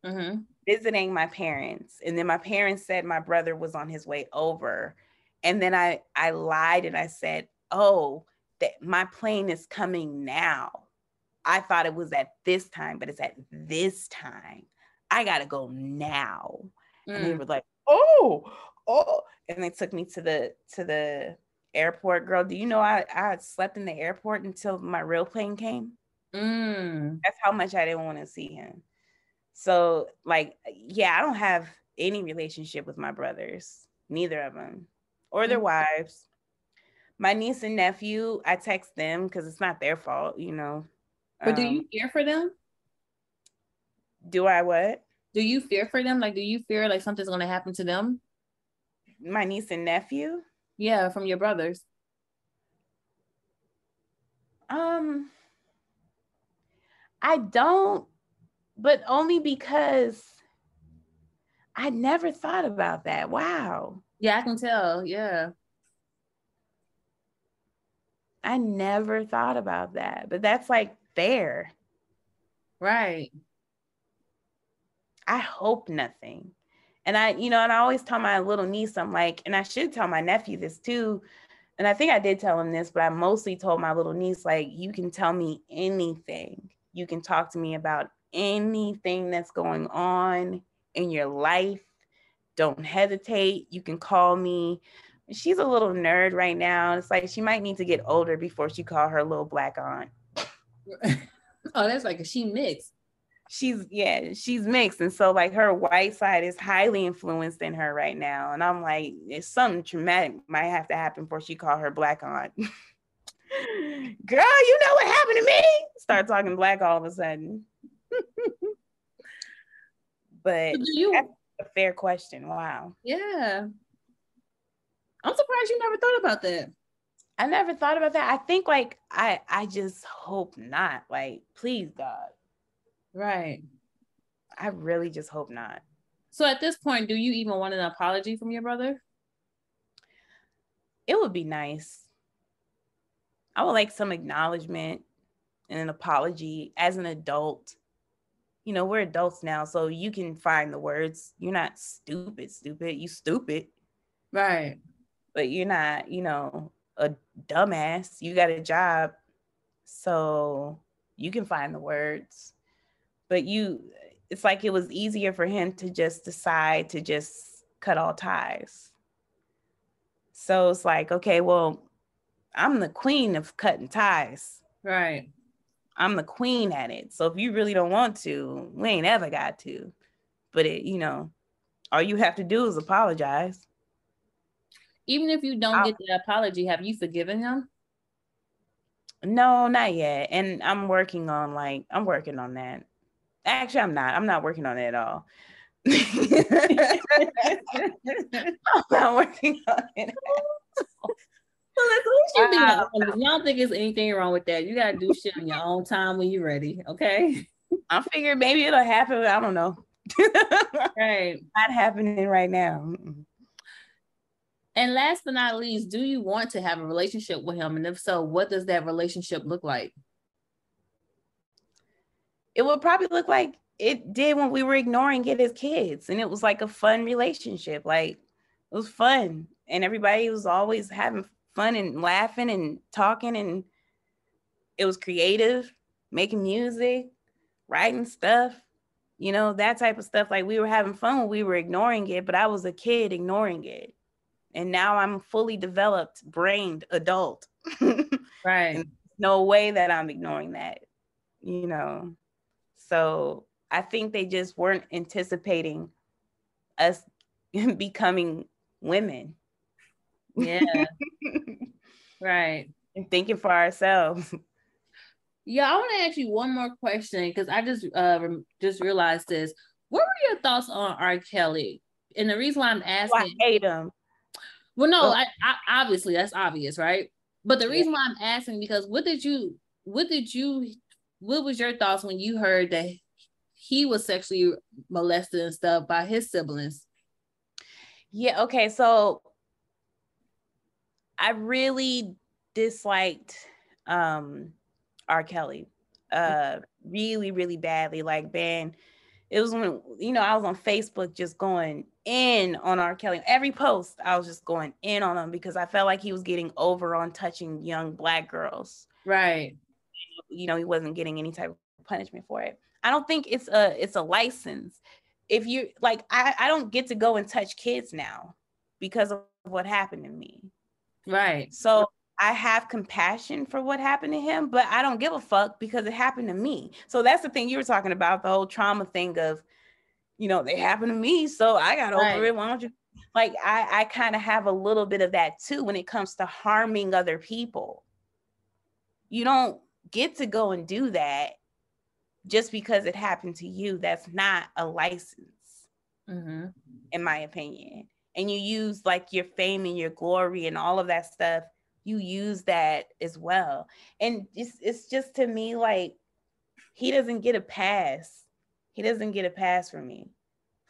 [SPEAKER 7] mm-hmm.
[SPEAKER 6] visiting my parents. And then my parents said my brother was on his way over. And then I I lied and I said, Oh, that my plane is coming now. I thought it was at this time, but it's at this time. I gotta go now. Mm. And they mm. were like, oh, oh. And they took me to the to the airport. Girl, do you know I, I slept in the airport until my real plane came?
[SPEAKER 7] Mm.
[SPEAKER 6] That's how much I didn't want to see him. So, like, yeah, I don't have any relationship with my brothers, neither of them, or their mm. wives. My niece and nephew, I text them because it's not their fault, you know.
[SPEAKER 7] But um, do you fear for them?
[SPEAKER 6] Do I what?
[SPEAKER 7] Do Do you fear for them? Like, do you fear like something's gonna happen to them?
[SPEAKER 6] My niece and nephew?
[SPEAKER 7] Yeah, from your brothers.
[SPEAKER 6] Um, I don't, but only because I never thought about that. Wow.
[SPEAKER 7] Yeah, I can tell. Yeah.
[SPEAKER 6] I never thought about that, but that's like fair.
[SPEAKER 7] Right.
[SPEAKER 6] I hope nothing. And I, you know, and I always tell my little niece, I'm like, and I should tell my nephew this too. And I think I did tell him this, but I mostly told my little niece, like, you can tell me anything. You can talk to me about anything that's going on in your life. Don't hesitate. You can call me. She's a little nerd right now. It's like she might need to get older before she call her little black aunt. [LAUGHS]
[SPEAKER 7] oh, that's like she mixed.
[SPEAKER 6] She's yeah she's mixed. And so like her white side is highly influenced in her right now. And i'm like it's something traumatic might have to happen before she call her black aunt. [LAUGHS] Girl you know what happened to me? Start talking black all of a sudden. [LAUGHS] But you, that's a fair question. Wow.
[SPEAKER 7] Yeah. I'm surprised you never thought about that
[SPEAKER 6] i never thought about that i think like i i just hope not like please god
[SPEAKER 7] Right.
[SPEAKER 6] I really just hope not.
[SPEAKER 7] So at this point, do you even want an apology from your brother?
[SPEAKER 6] It would be nice. I would like some acknowledgement and an apology as an adult. You know, we're adults now, so you can find the words. You're not stupid, stupid. You stupid.
[SPEAKER 7] Right.
[SPEAKER 6] But you're not, you know, a dumbass. You got a job. So you can find the words. But you it's like it was easier for him to just decide to just cut all ties. So it's like okay well i'm the queen of cutting ties.
[SPEAKER 7] Right.
[SPEAKER 6] I'm the queen at it. So if you really don't want to we ain't ever got to. But it you know all you have to do is apologize
[SPEAKER 7] even if you don't I'll, get the apology have you forgiven him
[SPEAKER 6] no not yet and i'm working on like i'm working on that Actually, I'm not. I'm not working on it at all. [LAUGHS] [LAUGHS] I'm not working on it.
[SPEAKER 7] Well, at least you be uh, don't think there's anything wrong with that. You gotta do shit on your own time when you're ready. Okay.
[SPEAKER 6] I figure maybe it'll happen. I don't know. [LAUGHS]
[SPEAKER 7] right.
[SPEAKER 6] Not happening right now.
[SPEAKER 7] And last but not least, do you want to have a relationship with him? And if so, what does that relationship look like?
[SPEAKER 6] it would probably look like it did when we were ignoring it as kids. And it was like a fun relationship. Like it was fun. And everybody was always having fun and laughing and talking. And it was creative, making music, writing stuff, you know, that type of stuff. Like we were having fun when we were ignoring it, but I was a kid ignoring it. And now I'm fully developed, brained adult. [LAUGHS]
[SPEAKER 7] right.
[SPEAKER 6] no way that I'm ignoring that, you know. So I think they just weren't anticipating us [LAUGHS] becoming women.
[SPEAKER 7] Yeah. [LAUGHS] right.
[SPEAKER 6] And thinking for ourselves.
[SPEAKER 7] Yeah, I want to ask you one more question because I just uh just realized this. What were your thoughts on R. Kelly? And the reason why I'm asking,
[SPEAKER 6] oh, I hate him.
[SPEAKER 7] Well, no, I, I, obviously that's obvious, right? But the reason why I'm asking because what did you what did you what was your thoughts when you heard that he was sexually molested and stuff by his siblings?
[SPEAKER 6] Yeah, okay. So I really disliked um R. Kelly uh really, really badly. Like Ben, it was when you know I was on Facebook just going in on R. Kelly. Every post I was just going in on him because I felt like he was getting over on touching young black girls.
[SPEAKER 7] Right
[SPEAKER 6] you know he wasn't getting any type of punishment for it i don't think it's a it's a license if you like i i don't get to go and touch kids now because of what happened to me
[SPEAKER 7] right
[SPEAKER 6] so I have compassion for what happened to him, but I don't give a fuck because it happened to me. So that's the thing you were talking about the whole trauma thing of, you know, they happened to me, so I got right. over it. Why don't you? Like I, I kind of have a little bit of that too when it comes to harming other people. You don't get to go and do that just because it happened to you, that's not a license,
[SPEAKER 7] mm-hmm.
[SPEAKER 6] in my opinion. And you use like your fame and your glory and all of that stuff, you use that as well. And it's, it's just to me like he doesn't get a pass. He doesn't get a pass from me.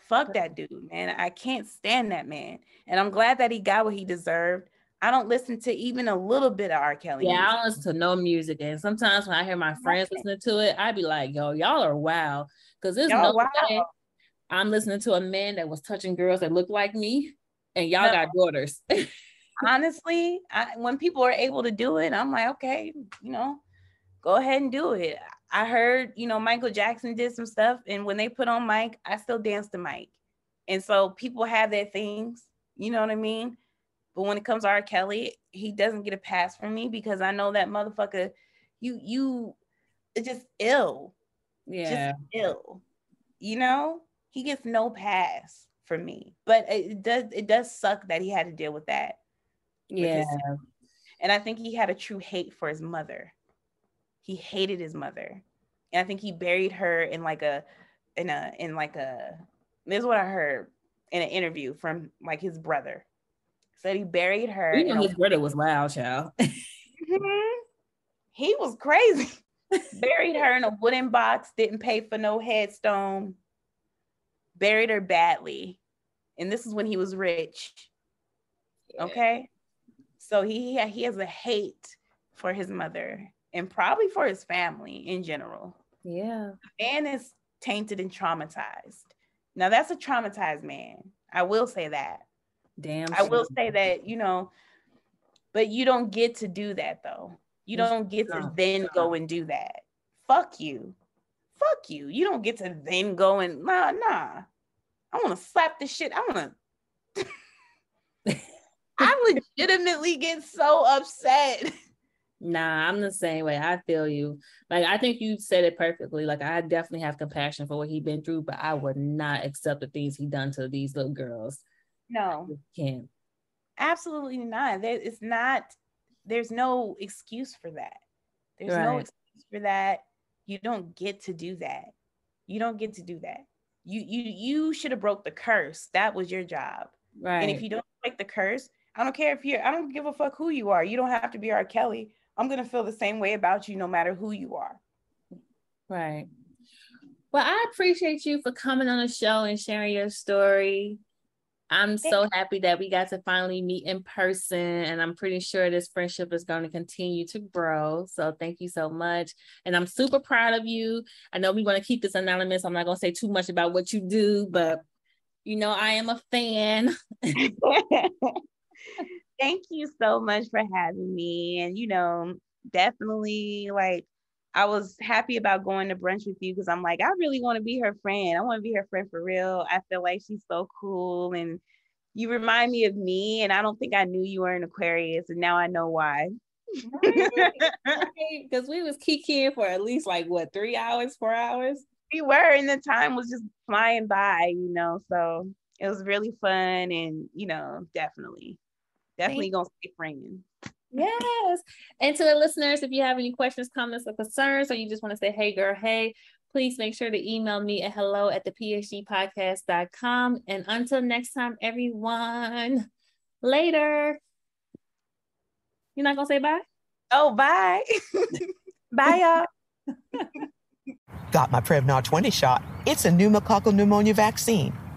[SPEAKER 6] Fuck that dude, man. I can't stand that man. And I'm glad that he got what he deserved. I don't listen to even a little bit of R. Kelly.
[SPEAKER 7] Yeah,
[SPEAKER 6] music.
[SPEAKER 7] I don't listen to no music. And sometimes when I hear my friends listening to it, I'd be like, yo, y'all are wild. Because there's
[SPEAKER 6] Y'all
[SPEAKER 7] no
[SPEAKER 6] wow.
[SPEAKER 7] way I'm listening to a man that was touching girls that look like me, and y'all
[SPEAKER 6] No.
[SPEAKER 7] got daughters. [LAUGHS]
[SPEAKER 6] honestly, I, when people are able to do it, I'm like, okay, you know, go ahead and do it. I heard, you know, Michael Jackson did some stuff, and when they put on Mike, I still dance to Mike. And so people have their things, you know what I mean? But when it comes to R. Kelly, he doesn't get a pass from me because I know that motherfucker, you, you, it's just ill,
[SPEAKER 7] yeah.
[SPEAKER 6] just ill. You know, he gets no pass from me. But it does, it does suck that he had to deal with that
[SPEAKER 7] Yeah.
[SPEAKER 6] his- and I think he had a true hate for his mother. He hated his mother. And I think he buried her in like a in a in like a this is what I heard in an interview from like his brother. Said he buried her.
[SPEAKER 7] You know
[SPEAKER 6] a-
[SPEAKER 7] his brother was wild, child. [LAUGHS]
[SPEAKER 6] Mhm. He was crazy. buried her in a wooden box, didn't pay for no headstone, buried her badly. And this is when he was rich. Okay. So he he has a hate for his mother and probably for his family in general.
[SPEAKER 7] Yeah.
[SPEAKER 6] Man is tainted and traumatized. Now that's a traumatized man. I will say that.
[SPEAKER 7] Damn.
[SPEAKER 6] I will say that, you know, but you don't get to do that though. You don't get to then go and do that. Fuck you. Fuck you. You don't get to then go and nah, nah. I want to slap the shit. I want to. [LAUGHS] [LAUGHS] I legitimately get so upset. [LAUGHS]
[SPEAKER 7] Nah, I'm the same way. I feel you. Like I think you said it perfectly. Like I definitely have compassion for what he been through, but I would not accept the things he done to these little girls.
[SPEAKER 6] No,
[SPEAKER 7] Can't.
[SPEAKER 6] absolutely not. There, it's not. There's no excuse for that. There's no excuse for that. You don't get to do that. You don't get to do that. You you you should have broke the curse. That was your job.
[SPEAKER 7] Right.
[SPEAKER 6] And if you don't break the curse, I don't care if you're. I don't give a fuck who you are. You don't have to be R. Kelly. I'm gonna feel the same way about you no matter who you are.
[SPEAKER 7] Right. Well, I appreciate you for coming on the show and sharing your story. I'm so happy that we got to finally meet in person, and I'm pretty sure this friendship is going to continue to grow. So, thank you so much. And I'm super proud of you. I know we want to keep this anonymous. I'm not going to say too much about what you do, but you know, I am a fan. [LAUGHS] [LAUGHS]
[SPEAKER 6] Thank you so much for having me. And, you know, definitely like I was happy about going to brunch with you because I'm like, I really want to be her friend. I want to be her friend for real. I feel like she's so cool and you remind me of me. And I don't think I knew you were an Aquarius, and now I know why.
[SPEAKER 7] Because [LAUGHS] we was kikiing for at least like what three hours, four hours.
[SPEAKER 6] we were, and the time was just flying by, you know. So it was really fun, and you know, definitely, definitely gonna stay friends.
[SPEAKER 7] Yes. And to the listeners, if you have any questions, comments, or concerns, or you just want to say, hey, girl, hey, please make sure to email me at hello at the phgpodcast.com. And until next time, everyone, later. You're not going to say bye?
[SPEAKER 6] Oh, bye. [LAUGHS] bye, y'all.
[SPEAKER 8] Got my Prevnar 20 shot. It's a pneumococcal pneumonia vaccine.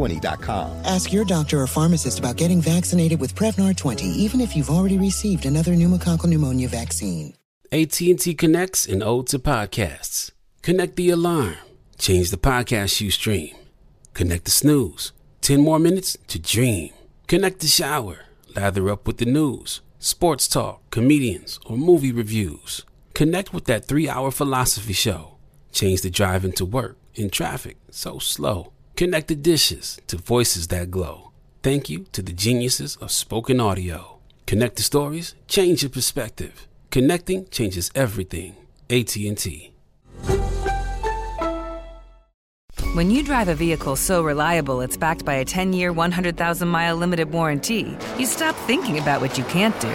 [SPEAKER 1] Prevnar20.com.
[SPEAKER 2] Ask your doctor or pharmacist about getting vaccinated with Prevnar 20, even if you've already received another pneumococcal pneumonia vaccine.
[SPEAKER 9] AT&T connects and ode to podcasts. Connect the alarm. Change the podcast you stream. Connect the snooze. 10 more minutes to dream. Connect the shower. Lather up with the news, sports talk, comedians, or movie reviews. Connect with that three hour philosophy show. Change the drive into work in traffic so slow. Connect the dishes to voices that glow. Thank you to the geniuses of spoken audio. Connect the stories, change your perspective. Connecting changes everything. AT&T.
[SPEAKER 10] When you drive a vehicle so reliable it's backed by a 10-year, 100,000-mile limited warranty, you stop thinking about what you can't do